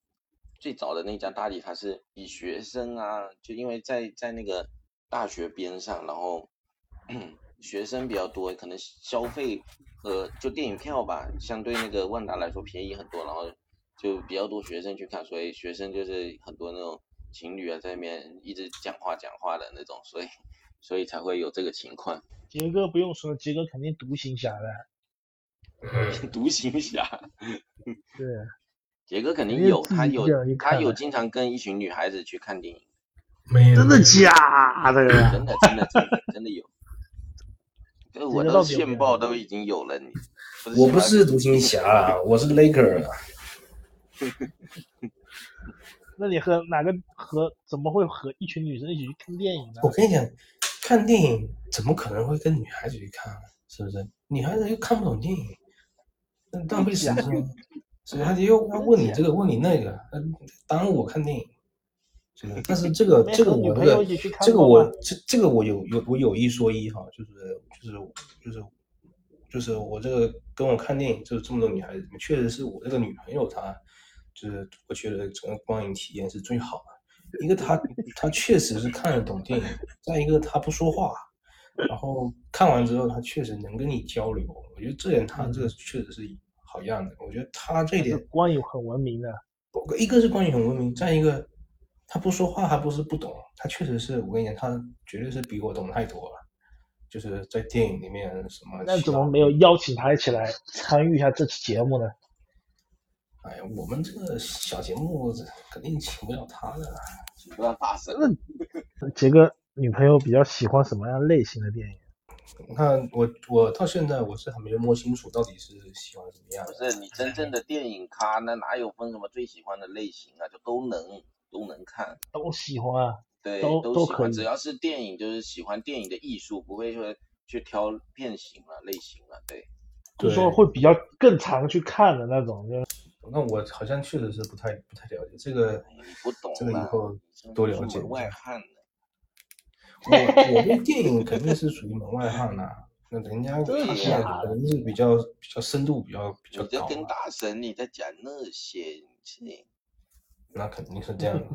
最早的那家大理，它是以学生啊，就因为在在那个大学边上，然后学生比较多，可能消费和就电影票吧，相对那个万达来说便宜很多，然后就比较多学生去看，所以学生就是很多那种情侣啊在那边一直讲话讲话的那种，所以所以才会有这个情况。杰哥不用说，杰哥肯定独行侠的。独行侠，对，杰哥肯定有，他有他有经常跟一群女孩子去看电影，没有真的假的？真的真的真的真的有。就是我的线报都已经有了，你我不是独行侠啊，我是 Laker 啊。那你和哪个和怎么会和一群女生一起去看电影呢？我跟你讲，看电影怎么可能会跟女孩子去看啊？是不是？女孩子又看不懂电影，那浪费时间。所以他又要问你这个，问你那个，嗯，耽误我看电影。但是这个这个我这个这个我这这个我有有我有一说一哈，就是就是就是就是我这个跟我看电影就是这么多女孩子，确实是我这个女朋友她就是我觉得整个观影体验是最好的。一个她她确实是看得懂电影，再一个她不说话，然后看完之后她确实能跟你交流，我觉得这点她这个确实是好样的。我觉得他这一点关羽很文明的。一个是关羽很文明，再一个他不说话，还不是不懂，他确实是我跟你讲，他绝对是比我懂太多了。就是在电影里面什么，那怎么没有？邀请他一起来参与一下这期节目呢？哎呀，我们这个小节目肯定请不了他的。不要大声。杰哥女朋友比较喜欢什么样类型的电影？你看我我到现在我是还没有摸清楚到底是喜欢什么样不。是你真正的电影咖，那哪有分什么最喜欢的类型啊？就都能都能看，都喜欢啊。对，都都喜欢。可以只要是电影，就是喜欢电影的艺术，不会说去挑片型了、类型了。对，就说会比较更常去看的那种，就那我好像确实是不太不太了解这个哎，你不懂这个以后多了解一下。外汉呢。我我对电影肯定是属于门外汉呐、那人家真的看假的的可能是比较比较深度比较比较你在跟大神你在讲那些，事情那肯定是这样的。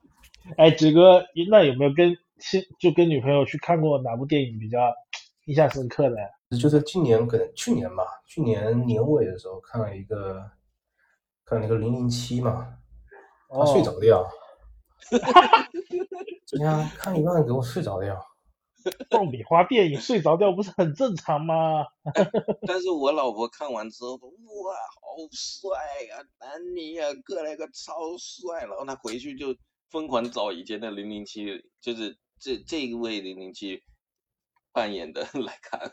哎，杰哥，那有没有跟现就跟女朋友去看过哪部电影比较印象深刻的？就是今年可能去年吧，去年年尾的时候看了一个看了一个零零七嘛，他睡着掉，这样看一半给我睡着掉。爆米花电影睡着觉不是很正常吗？但是我老婆看完之后说：“哇，好帅呀、丹尼呀，哥来个超帅！”然后她回去就疯狂找以前的零零七，就是这这一位零零七扮演的来看。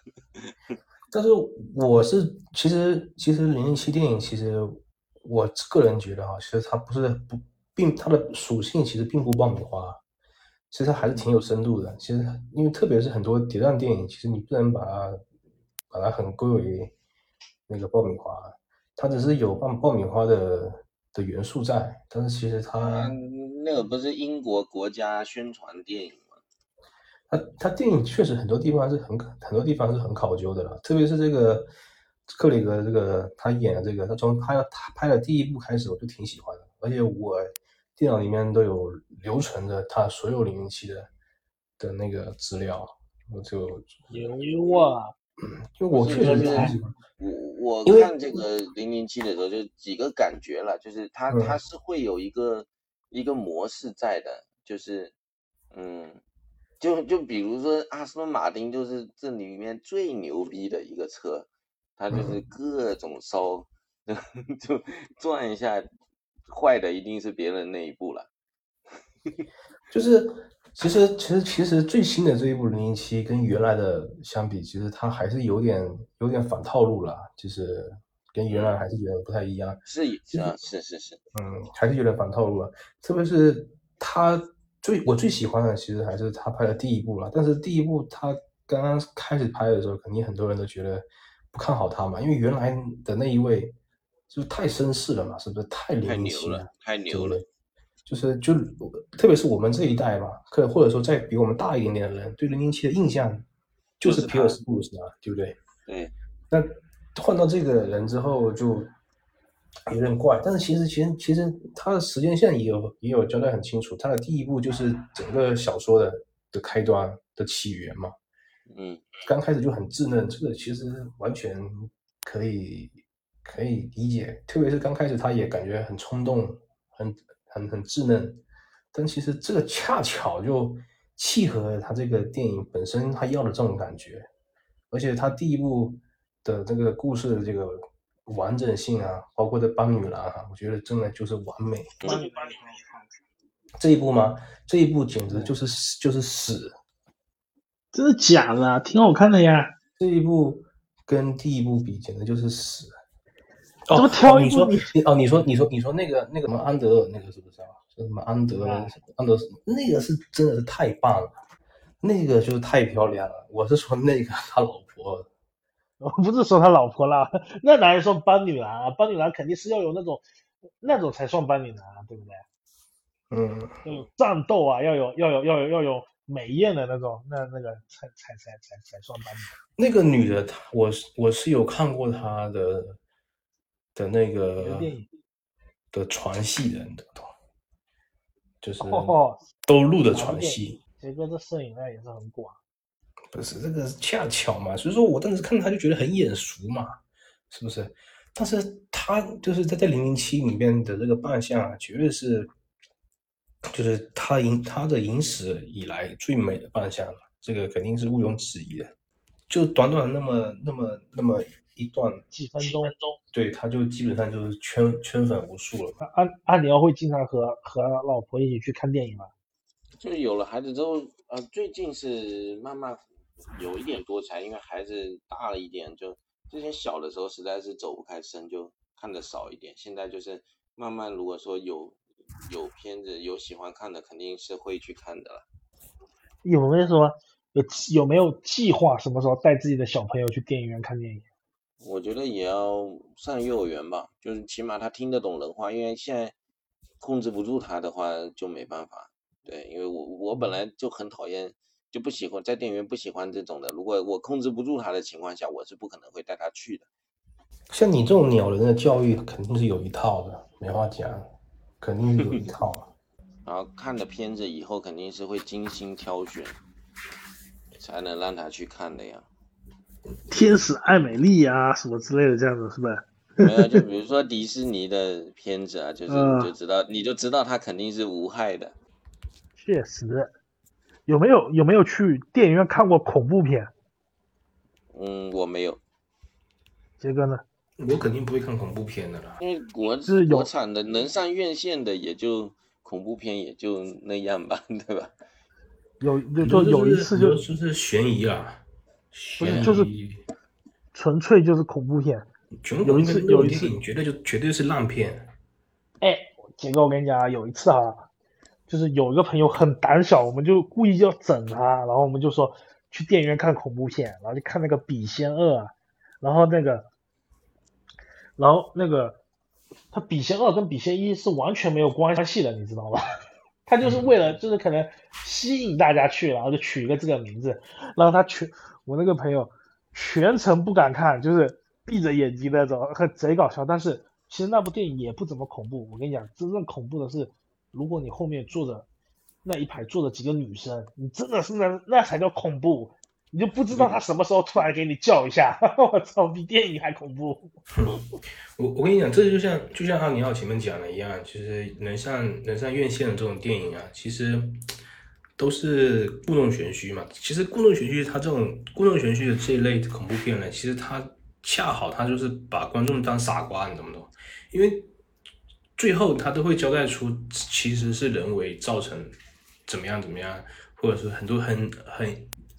但是我是其实其实零零七电影其实我个人觉得啊，其实它不是不并它的属性其实并不爆米花，其实它还是挺有深度的。其实因为特别是很多谍战电影，其实你不能把它把它很归为那个爆米花，它只是有爆爆米花的的元素在，但是其实它嗯，那个不是英国国家宣传电影吗？它它电影确实很多地方是很很多地方是很考究的了，特别是这个克里格这个他演的这个，他从拍了他拍了第一部开始我就挺喜欢的，而且我电脑里面都有留存着他所有零零七的的那个资料，我就牛啊，因为我确实我我看这个零零七的时候，就几个感觉了，就是它嗯。它是会有一个一个模式在的，就是嗯，就就比如说阿斯顿马丁就是这里面最牛逼的一个车，它就是嗯各种烧，就转一下，坏的一定是别人那一部了。就是其实其实其实最新的这一部零零七跟原来的相比，其实它还是有点有点反套路了，就是跟原来还是有点不太一样。是是啊，是是是，嗯，还是有点反套路了。特别是他最我最喜欢的，其实还是他拍的第一部了。但是第一部他刚刚开始拍的时候，肯定很多人都觉得不看好他嘛，因为原来的那一位就是太绅士了嘛，是不是太牛了，太牛了。就是就特别是我们这一代嘛，可或者说再比我们大一点点的人，对零零七的印象就就是是皮尔他斯布鲁斯啊，对不对？对，那换到这个人之后就有点怪，但是其实其实其实他的时间线也有也有交代很清楚，他的第一部就是整个小说的的开端的起源嘛，嗯，刚开始就很稚嫩，这个其实完全可以可以理解，特别是刚开始他也感觉很冲动，很很很稚嫩，但其实这个恰巧就契合他这个电影本身他要的这种感觉，而且他第一部的这个故事的这个完整性啊，包括这帮女郎啊，我觉得真的就是完美。这一部吗？这一部简直就是就是屎，真的假的啊？挺好看的呀。这一部跟第一部比简直就是屎。怎么挑哦你说一部你你哦，你说你说你说那个那个什么安德尔那个是不是啊？是什么安德啊安德那个是真的是太棒了，那个就是太漂亮了。我是说那个他老婆，我不是说他老婆啦，那哪里说帮女郎啊？帮女郎肯定是要有那种那种才算帮女郎啊，对不对？嗯，要有战斗啊，要有要有要有要有美艳的那种，那那个才才才才才算帮女郎。那个女的，她我是我是有看过她的的那个的传戏的，你懂不懂？就是哦 都录的传戏。杰哥这摄影量也是很广。不是这个恰巧嘛，所以说我当时看他就觉得很眼熟嘛，是不是？但是他就是在在零零七里面的这个扮相啊，绝对是，就是他影他的影史以来最美的扮相了，这个肯定是毋庸置疑的。就短短那么那么那么一段几分钟，对，他就基本上就是圈圈粉无数了嘛。安安尼奥会经常和和老婆一起去看电影吗？就是有了孩子之后，呃，最近是慢慢有一点多才，因为孩子大了一点，就之前小的时候实在是走不开身，就看的少一点。现在就是慢慢，如果说有有片子有喜欢看的，肯定是会去看的了。有没有说有有没有计划什么时候带自己的小朋友去电影院看电影？我觉得也要上幼儿园吧，就是起码他听得懂人话，因为现在控制不住他的话就没办法。对，因为我我本来就很讨厌，就不喜欢在电影院不喜欢这种的。如果我控制不住他的情况下，我是不可能会带他去的。像你这种鸟人的教育肯定是有一套的，没话讲，肯定是有一套。然后看的片子以后肯定是会精心挑选，才能让他去看的呀。天使爱美丽啊，什么之类的，这样子是不是？没有，就比如说迪士尼的片子啊，就是嗯你就知道，你就知道它肯定是无害的。确实，有没有有没有去电影院看过恐怖片？嗯，我没有，杰哥呢？我肯定不会看恐怖片的啦。因为国是有国产的能上院线的也就恐怖片也就那样吧，对吧？有就就有一次就就是悬疑啊，悬疑就是纯粹就是恐怖片。全有一次有一次绝对就绝对是烂片。哎，杰哥，我跟你讲啊，有一次啊，就是有一个朋友很胆小，我们就故意要整他，然后我们就说去电影院看恐怖片，然后就看那个《笔仙二》啊，然后那个，然后那个他《笔仙二》跟《笔仙一》是完全没有关系的，你知道吧？他就是为了就是可能吸引大家去，然后就取一个这个名字，然后他全我那个朋友全程不敢看，就是闭着眼睛那种，很贼搞笑。但是其实那部电影也不怎么恐怖。我跟你讲，真正恐怖的是，如果你后面坐着那一排坐着几个女生，你真的是那那才叫恐怖，你就不知道他什么时候突然给你叫一下，我操，比电影还恐怖。我我跟你讲，这就像就像阿尼奥前面讲的一样，其实能上能上院线的这种电影啊，其实都是故弄玄虚嘛。其实故弄玄虚，它这种故弄玄虚的这一类恐怖片呢，其实它恰好它就是把观众当傻瓜，你懂不懂？因为最后他都会交代出其实是人为造成怎么样怎么样，或者是很多很很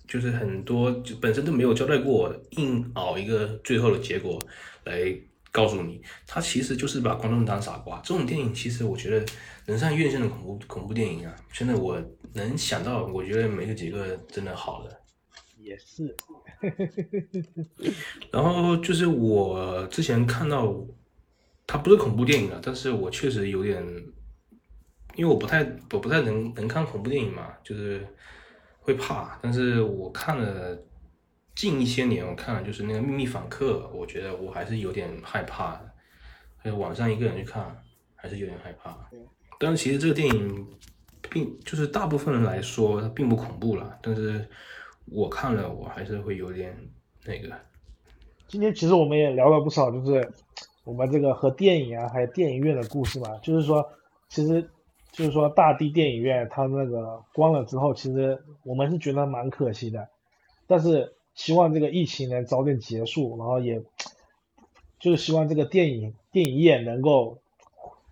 就是很多就本身都没有交代过，硬熬一个最后的结果来告诉你，他其实就是把观众当傻瓜。这种电影其实我觉得能上院线的恐怖恐怖电影啊，真的我能想到，我觉得没有几个真的好的。也是，然后就是我之前看到，它不是恐怖电影啊，但是我确实有点，因为我不太我不太能能看恐怖电影嘛，就是会怕。但是我看了近一些年，我看了就是那个《秘密访客》，我觉得我还是有点害怕的。还有晚上一个人去看，还是有点害怕。但是其实这个电影并就是大部分人来说它并不恐怖了，但是我看了我还是会有点那个。今天其实我们也聊了不少，就是我们这个和电影啊，还有电影院的故事嘛，就是说，其实就是说大地电影院它那个关了之后，其实我们是觉得蛮可惜的，但是希望这个疫情能早点结束，然后也就是希望这个电影电影业能够，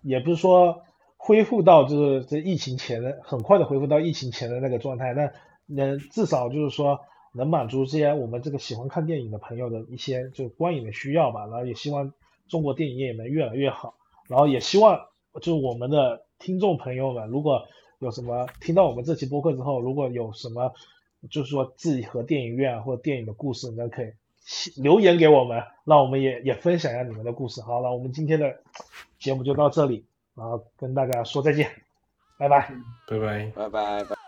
也不是说恢复到就是这疫情前的很快的恢复到疫情前的那个状态，但能至少就是说能满足这些我们这个喜欢看电影的朋友的一些就观影的需要吧，然后也希望中国电影业能越来越好，然后也希望就是我们的听众朋友们，如果有什么听到我们这期播客之后，如果有什么就是说自己和电影院啊或者电影的故事，那可以留言给我们，让我们也也分享一下你们的故事。好了，我们今天的节目就到这里，然后跟大家说再见，拜拜。拜拜。拜拜拜。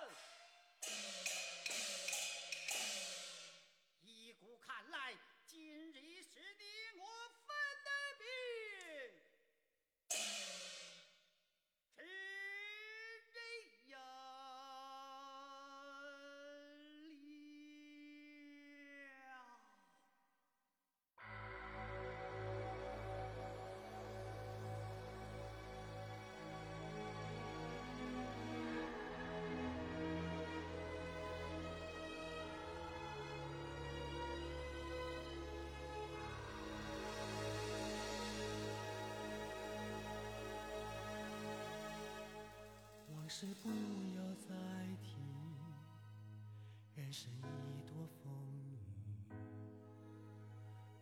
事不要再提，人生已多风雨。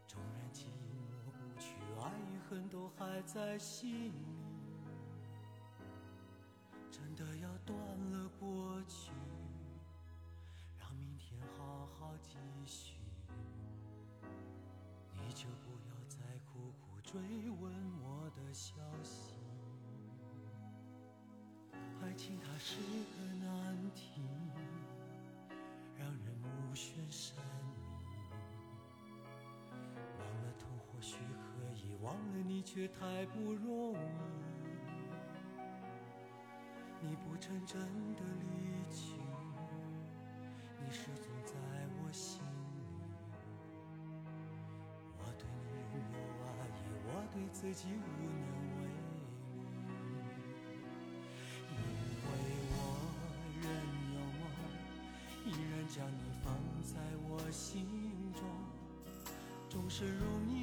纵然寂寞不去，爱与恨都还在心里。你却太不容易。你不曾真的离去，你始终在我心里。我对你仍有爱意，我对自己无能为力。因为我仍有梦，依然将你放在我心中，总是容易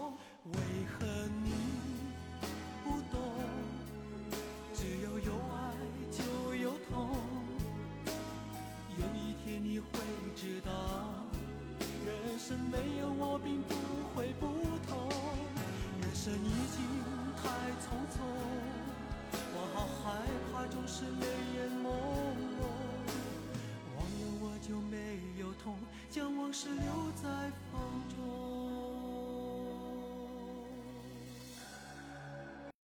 是泪眼朦胧。忘了我就没有痛，将往事留。